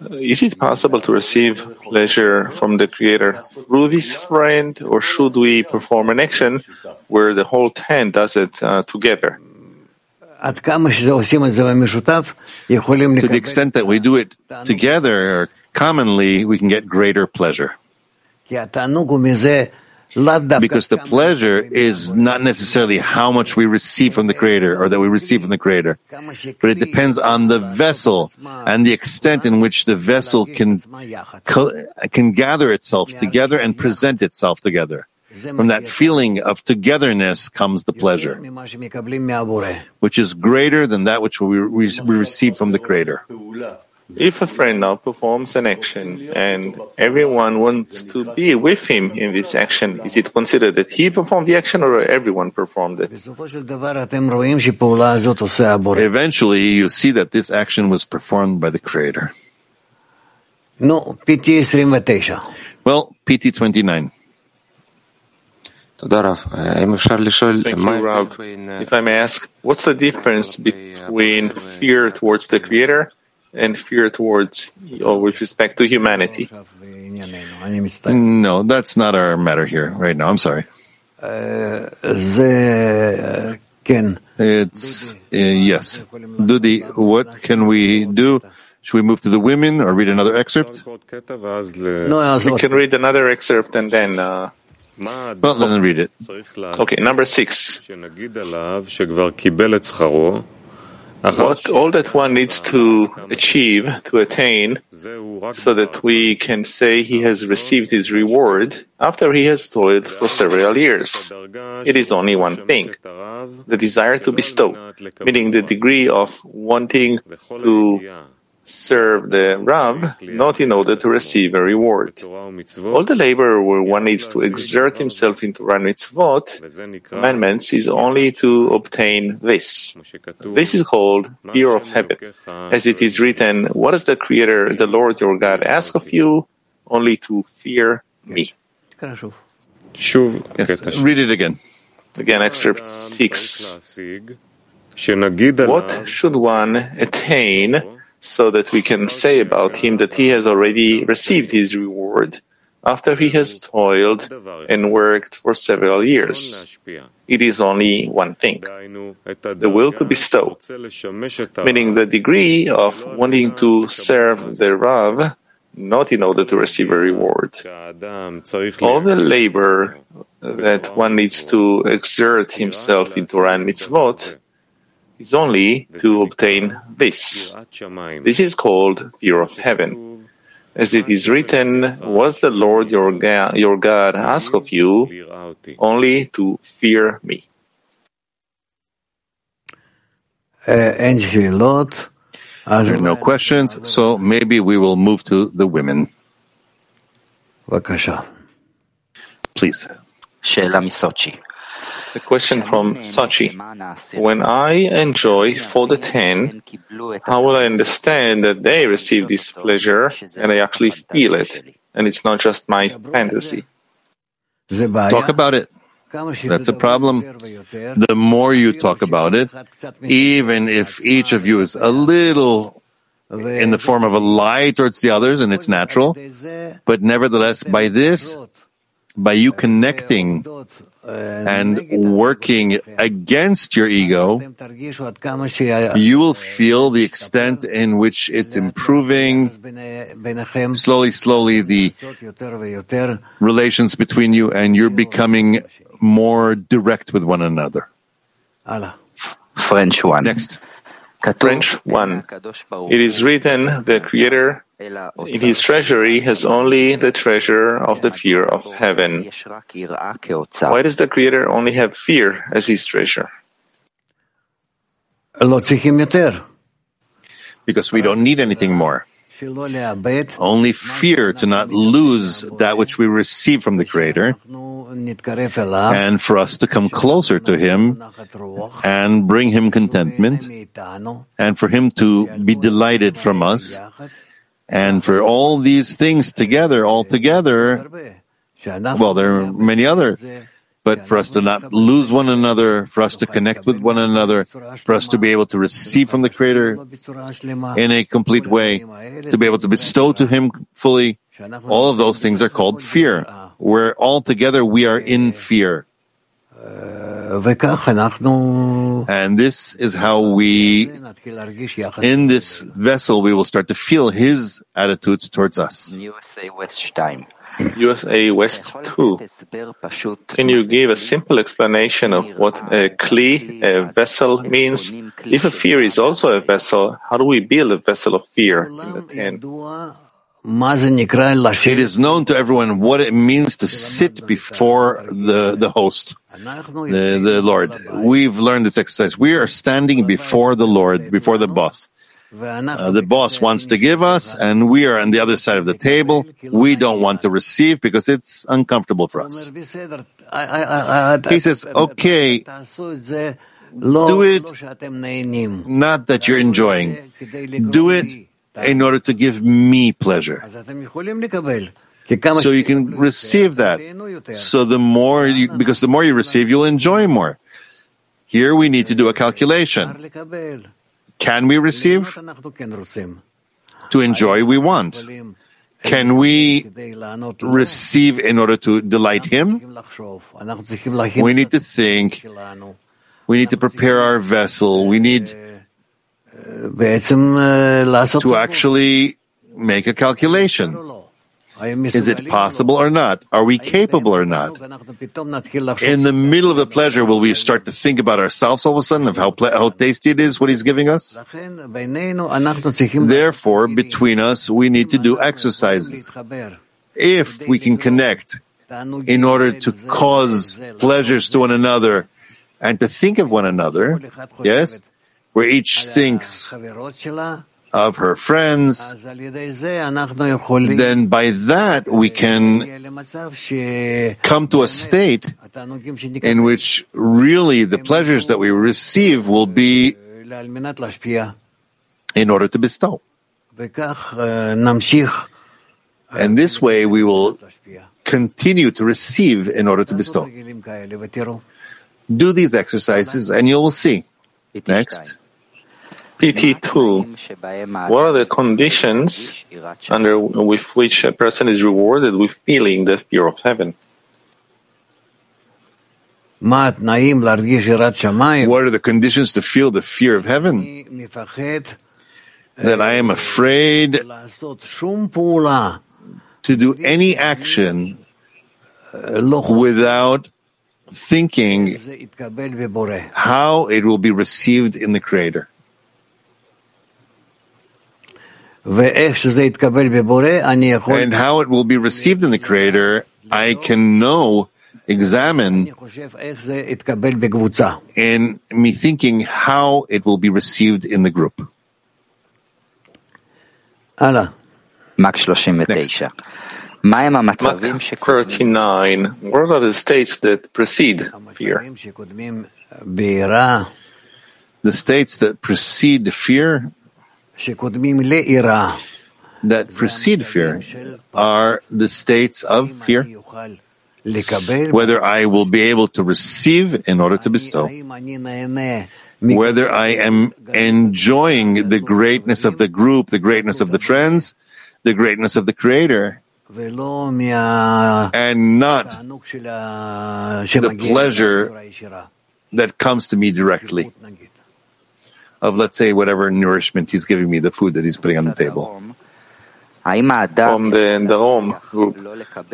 Is it possible to receive pleasure from the Creator through this friend, or should we perform an action where the whole ten does it uh, together? To the extent that we do it together or commonly, we can get greater pleasure. Because the pleasure is not necessarily how much we receive from the Creator or that we receive from the Creator, but it depends on the vessel and the extent in which the vessel can, can gather itself together and present itself together. From that feeling of togetherness comes the pleasure, which is greater than that which we, we receive from the Creator. If a friend now performs an action and everyone wants to be with him in this action, is it considered that he performed the action or everyone performed it? Eventually, you see that this action was performed by the Creator. No, PT 29. Well, PT 29. Thank you, Rav. If I may ask, what's the difference between fear towards the Creator and fear towards or with respect to humanity? No, that's not our matter here right now. I'm sorry. It's uh, yes. Dudi, what can we do? Should we move to the women or read another excerpt? No, we can read another excerpt and then. Uh, well, then read it. Okay, number six. Uh-huh. What all that one needs to achieve, to attain, so that we can say he has received his reward after he has toiled for several years. It is only one thing the desire to bestow, meaning the degree of wanting to serve the Rav, not in order to receive a reward. All the labor where one needs to exert himself into Torah mitzvot, commandments, is only to obtain this. This is called fear of heaven. As it is written, what does the Creator, the Lord your God, ask of you? Only to fear me. Yes, read it again. Again, excerpt 6. What should one attain so that we can say about him that he has already received his reward after he has toiled and worked for several years. It is only one thing the will to bestow, meaning the degree of wanting to serve the Rav, not in order to receive a reward. All the labor that one needs to exert himself in Torah and mitzvot is only to obtain this. This is called fear of heaven. As it is written, what the Lord your God, your God ask of you? Only to fear me. There are no questions, so maybe we will move to the women. Please. A question from Sachi. When I enjoy for the ten, how will I understand that they receive this pleasure and I actually feel it, and it's not just my fantasy? Talk about it. That's a problem. The more you talk about it, even if each of you is a little in the form of a lie towards the others, and it's natural, but nevertheless, by this, by you connecting and working against your ego, you will feel the extent in which it's improving slowly, slowly the relations between you and you're becoming more direct with one another. French one. Next. French 1. It is written, the Creator in his treasury has only the treasure of the fear of heaven. Why does the Creator only have fear as his treasure? Because we don't need anything more. Only fear to not lose that which we receive from the Creator, and for us to come closer to Him and bring Him contentment, and for Him to be delighted from us, and for all these things together, all together, well, there are many other but for us to not lose one another, for us to connect with one another, for us to be able to receive from the Creator in a complete way, to be able to bestow to Him fully. All of those things are called fear, where all together we are in fear. And this is how we, in this vessel, we will start to feel His attitudes towards us. USA West 2. Can you give a simple explanation of what a kli, a vessel, means? If a fear is also a vessel, how do we build a vessel of fear in the ten? It is known to everyone what it means to sit before the, the host, the, the Lord. We've learned this exercise. We are standing before the Lord, before the boss. Uh, the boss wants to give us, and we are on the other side of the table. We don't want to receive because it's uncomfortable for us. He says, okay, do it not that you're enjoying. Do it in order to give me pleasure. So you can receive that. So the more you, because the more you receive, you'll enjoy more. Here we need to do a calculation. Can we receive? To enjoy, we want. Can we receive in order to delight Him? We need to think. We need to prepare our vessel. We need to actually make a calculation. Is it possible or not? Are we capable or not? In the middle of the pleasure, will we start to think about ourselves all of a sudden, of how, ple- how tasty it is, what he's giving us? Therefore, between us, we need to do exercises. If we can connect in order to cause pleasures to one another and to think of one another, yes, where each thinks of her friends, then by that we can come to a state in which really the pleasures that we receive will be in order to bestow. And this way we will continue to receive in order to bestow. Do these exercises and you will see. Next. PT2. What are the conditions under with which a person is rewarded with feeling the fear of heaven? What are the conditions to feel the fear of heaven? That I am afraid to do any action without thinking how it will be received in the Creator. And how it will be received in the Creator, I can know, examine in me thinking how it will be received in the group. Next. 39. What are the states that precede fear? The states that precede fear that precede fear. are the states of fear, whether I will be able to receive in order to bestow, whether I am enjoying the greatness of the group, the greatness of the friends, the greatness of the Creator, and not the pleasure that comes to me directly of, let's say, whatever nourishment he's giving me, the food that he's putting on the table. From the Darom group,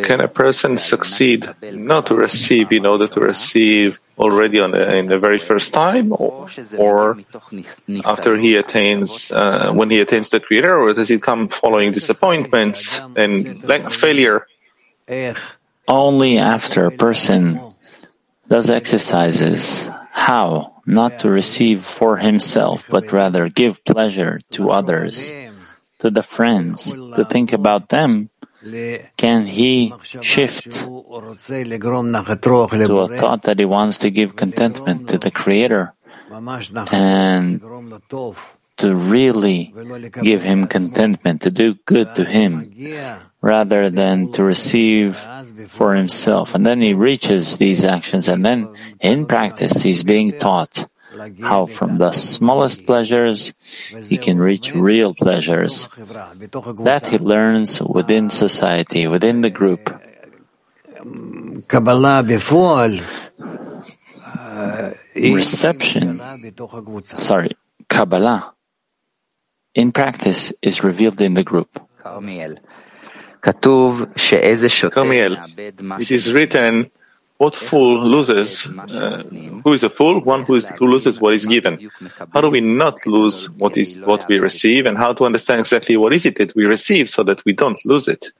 can a person succeed not to receive in order to receive already on the, in the very first time, or, or after he attains, uh, when he attains the Creator, or does it come following disappointments and failure? Only after a person does exercises how not to receive for himself, but rather give pleasure to others, to the friends, to think about them, can he shift to a thought that he wants to give contentment to the Creator and to really give him contentment, to do good to him, rather than to receive for himself. And then he reaches these actions, and then in practice, he's being taught how from the smallest pleasures he can reach real pleasures. That he learns within society, within the group. Kabbalah before uh, Reception, sorry, Kabbalah, in practice is revealed in the group. Carmiel, it is written, what fool loses? Uh, who is a fool? One who, is, who loses what is given. How do we not lose what is what we receive, and how to understand exactly what is it that we receive, so that we don't lose it?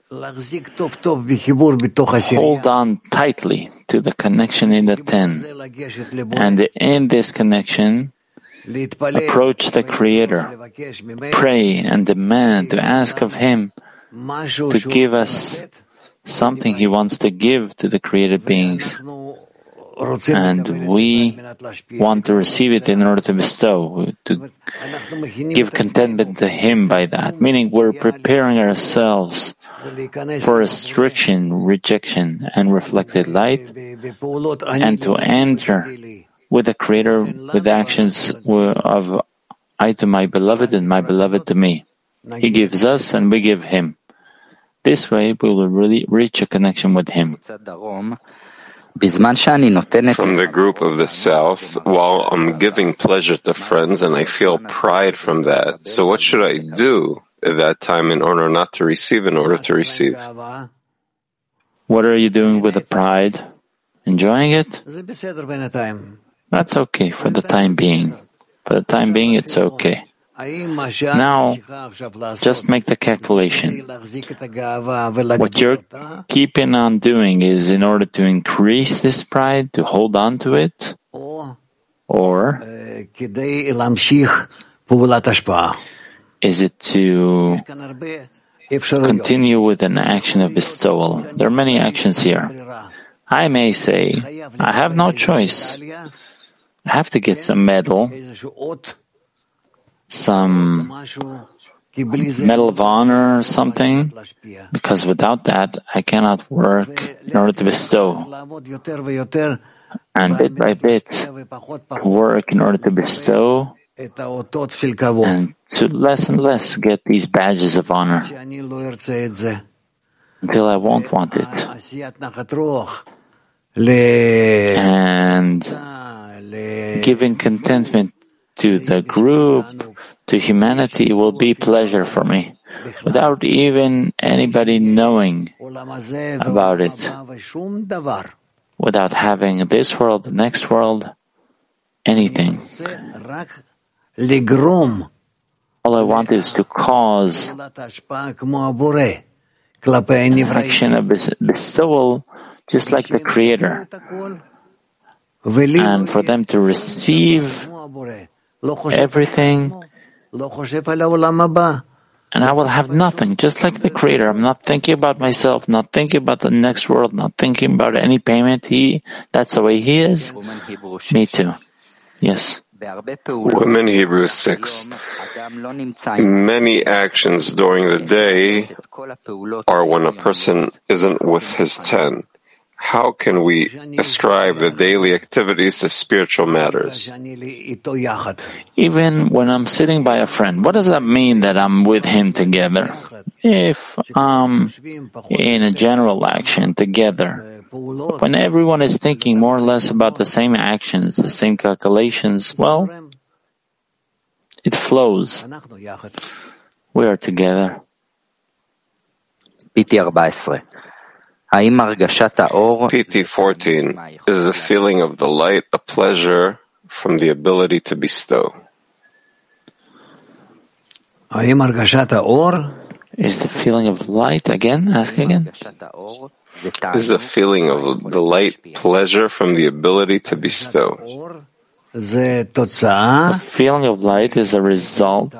Hold on tightly to the connection in the ten, and in this connection, approach the Creator, pray and demand to ask of Him to give us something He wants to give to the created beings. And we want to receive it in order to bestow, to give contentment to Him by that. Meaning we're preparing ourselves for restriction, rejection, and reflected light, and to enter with the Creator with actions of I to my beloved and my beloved to me. He gives us and we give Him. This way, we will really reach a connection with Him. From the group of the South, while I'm giving pleasure to friends and I feel pride from that, so what should I do at that time in order not to receive, in order to receive? What are you doing with the pride? Enjoying it? That's okay for the time being. For the time being, it's okay. Now, just make the calculation. What you're keeping on doing is in order to increase this pride, to hold on to it, or is it to continue with an action of bestowal? There are many actions here. I may say, I have no choice. I have to get some medal some medal of honor or something, because without that, I cannot work in order to bestow. And bit by bit, work in order to bestow and to less and less get these badges of honor until I won't want it. And giving contentment to the group to humanity will be pleasure for me without even anybody knowing about it, without having this world, the next world, anything. All I want is to cause action of bestowal just like the Creator, and for them to receive everything and I will have nothing, just like the Creator. I'm not thinking about myself, not thinking about the next world, not thinking about any payment. He, that's the way He is. Me too. Yes. Women Hebrews 6. Many actions during the day are when a person isn't with his ten. How can we ascribe the daily activities to spiritual matters? Even when I'm sitting by a friend, what does that mean that I'm with him together? if I'm in a general action together, when everyone is thinking more or less about the same actions, the same calculations, well, it flows. We are together. PT 14. Is the feeling of the light a pleasure from the ability to bestow? Is the feeling of light again? Ask again. Is the feeling of the light pleasure from the ability to bestow? The feeling of light is a result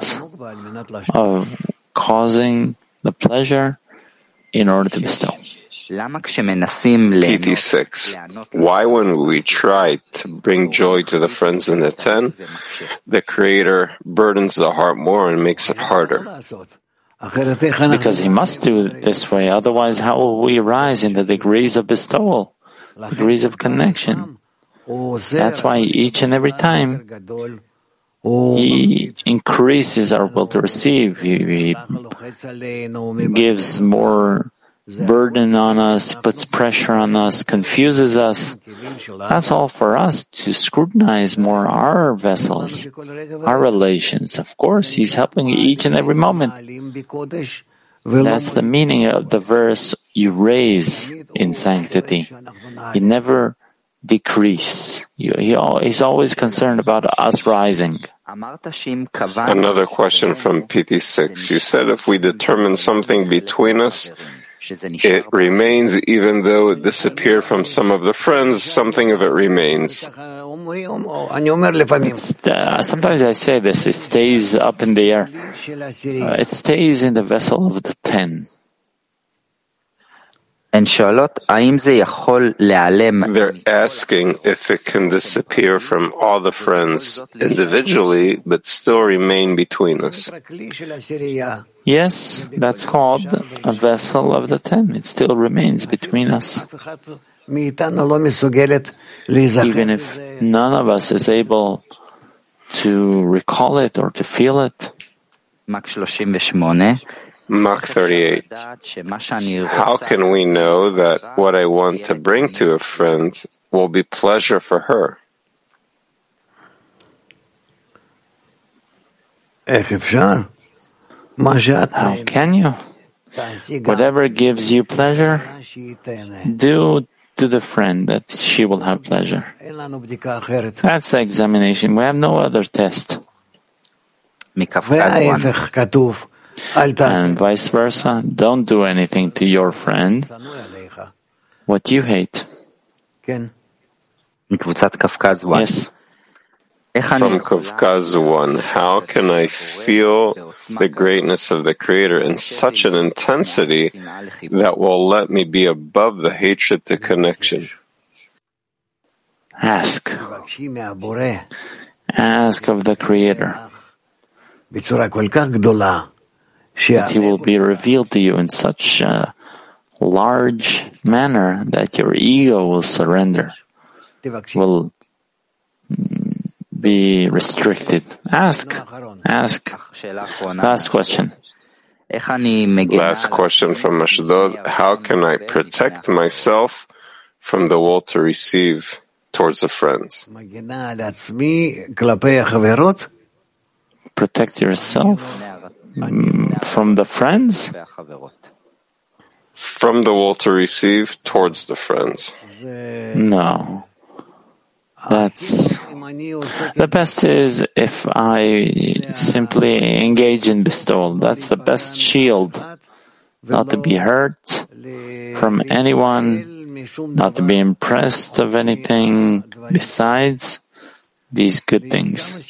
of causing the pleasure in order to bestow. PT6. Why when we try to bring joy to the friends in the ten, the Creator burdens the heart more and makes it harder? Because he must do it this way, otherwise how will we rise in the degrees of bestowal, degrees of connection? That's why each and every time he increases our will to receive. He, he gives more burden on us, puts pressure on us, confuses us. That's all for us to scrutinize more our vessels, our relations. Of course, he's helping each and every moment. That's the meaning of the verse you raise in sanctity. You never decrease. You, he, he's always concerned about us rising. Another question from PT6. You said if we determine something between us, it remains even though it disappeared from some of the friends, something of it remains. Uh, sometimes I say this, it stays up in the air. Uh, it stays in the vessel of the ten. They're asking if it can disappear from all the friends individually, but still remain between us. Yes, that's called a vessel of the ten. It still remains between us. Even if none of us is able to recall it or to feel it. Mach 38. How can we know that what I want to bring to a friend will be pleasure for her? How can you? Whatever gives you pleasure, do to the friend that she will have pleasure. That's the examination. We have no other test and vice versa. Don't do anything to your friend what you hate. Yes. From Kavkaz 1, how can I feel the greatness of the Creator in such an intensity that will let me be above the hatred to connection? Ask. Ask of the Creator that he will be revealed to you in such a large manner that your ego will surrender, will be restricted. Ask, ask. Last question. Last question from Ashdod. How can I protect myself from the will to receive towards the friends? Protect yourself Mm, from the friends? From the will to receive towards the friends. No. That's the best is if I simply engage in bestowal. That's the best shield. Not to be hurt from anyone, not to be impressed of anything besides these good things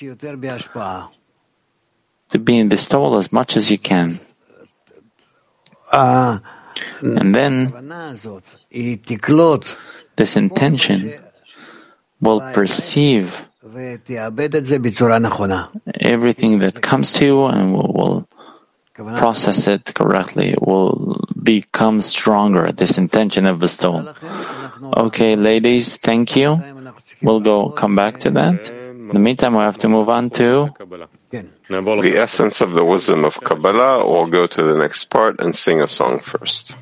to be in bestowal as much as you can. Ah. and then this intention will perceive everything that comes to you and will, will process it correctly. Will become stronger, this intention of bestowal. Okay, ladies, thank you. We'll go come back to that. In the meantime, we have to move on to the essence of the wisdom of Kabbalah, or we'll go to the next part and sing a song first.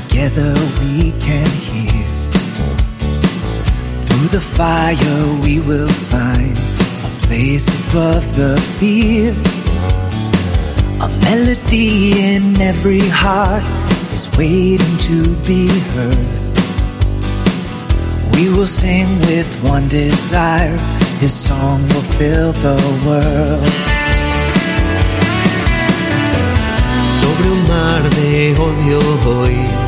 Together we can hear. Through the fire we will find a place above the fear. A melody in every heart is waiting to be heard. We will sing with one desire. His song will fill the world. Sobre un mar de odio hoy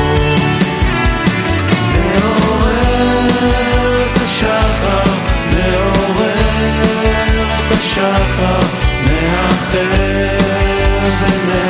את השחר, מאחר בינינו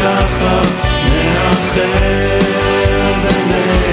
שחר מאחר בינינו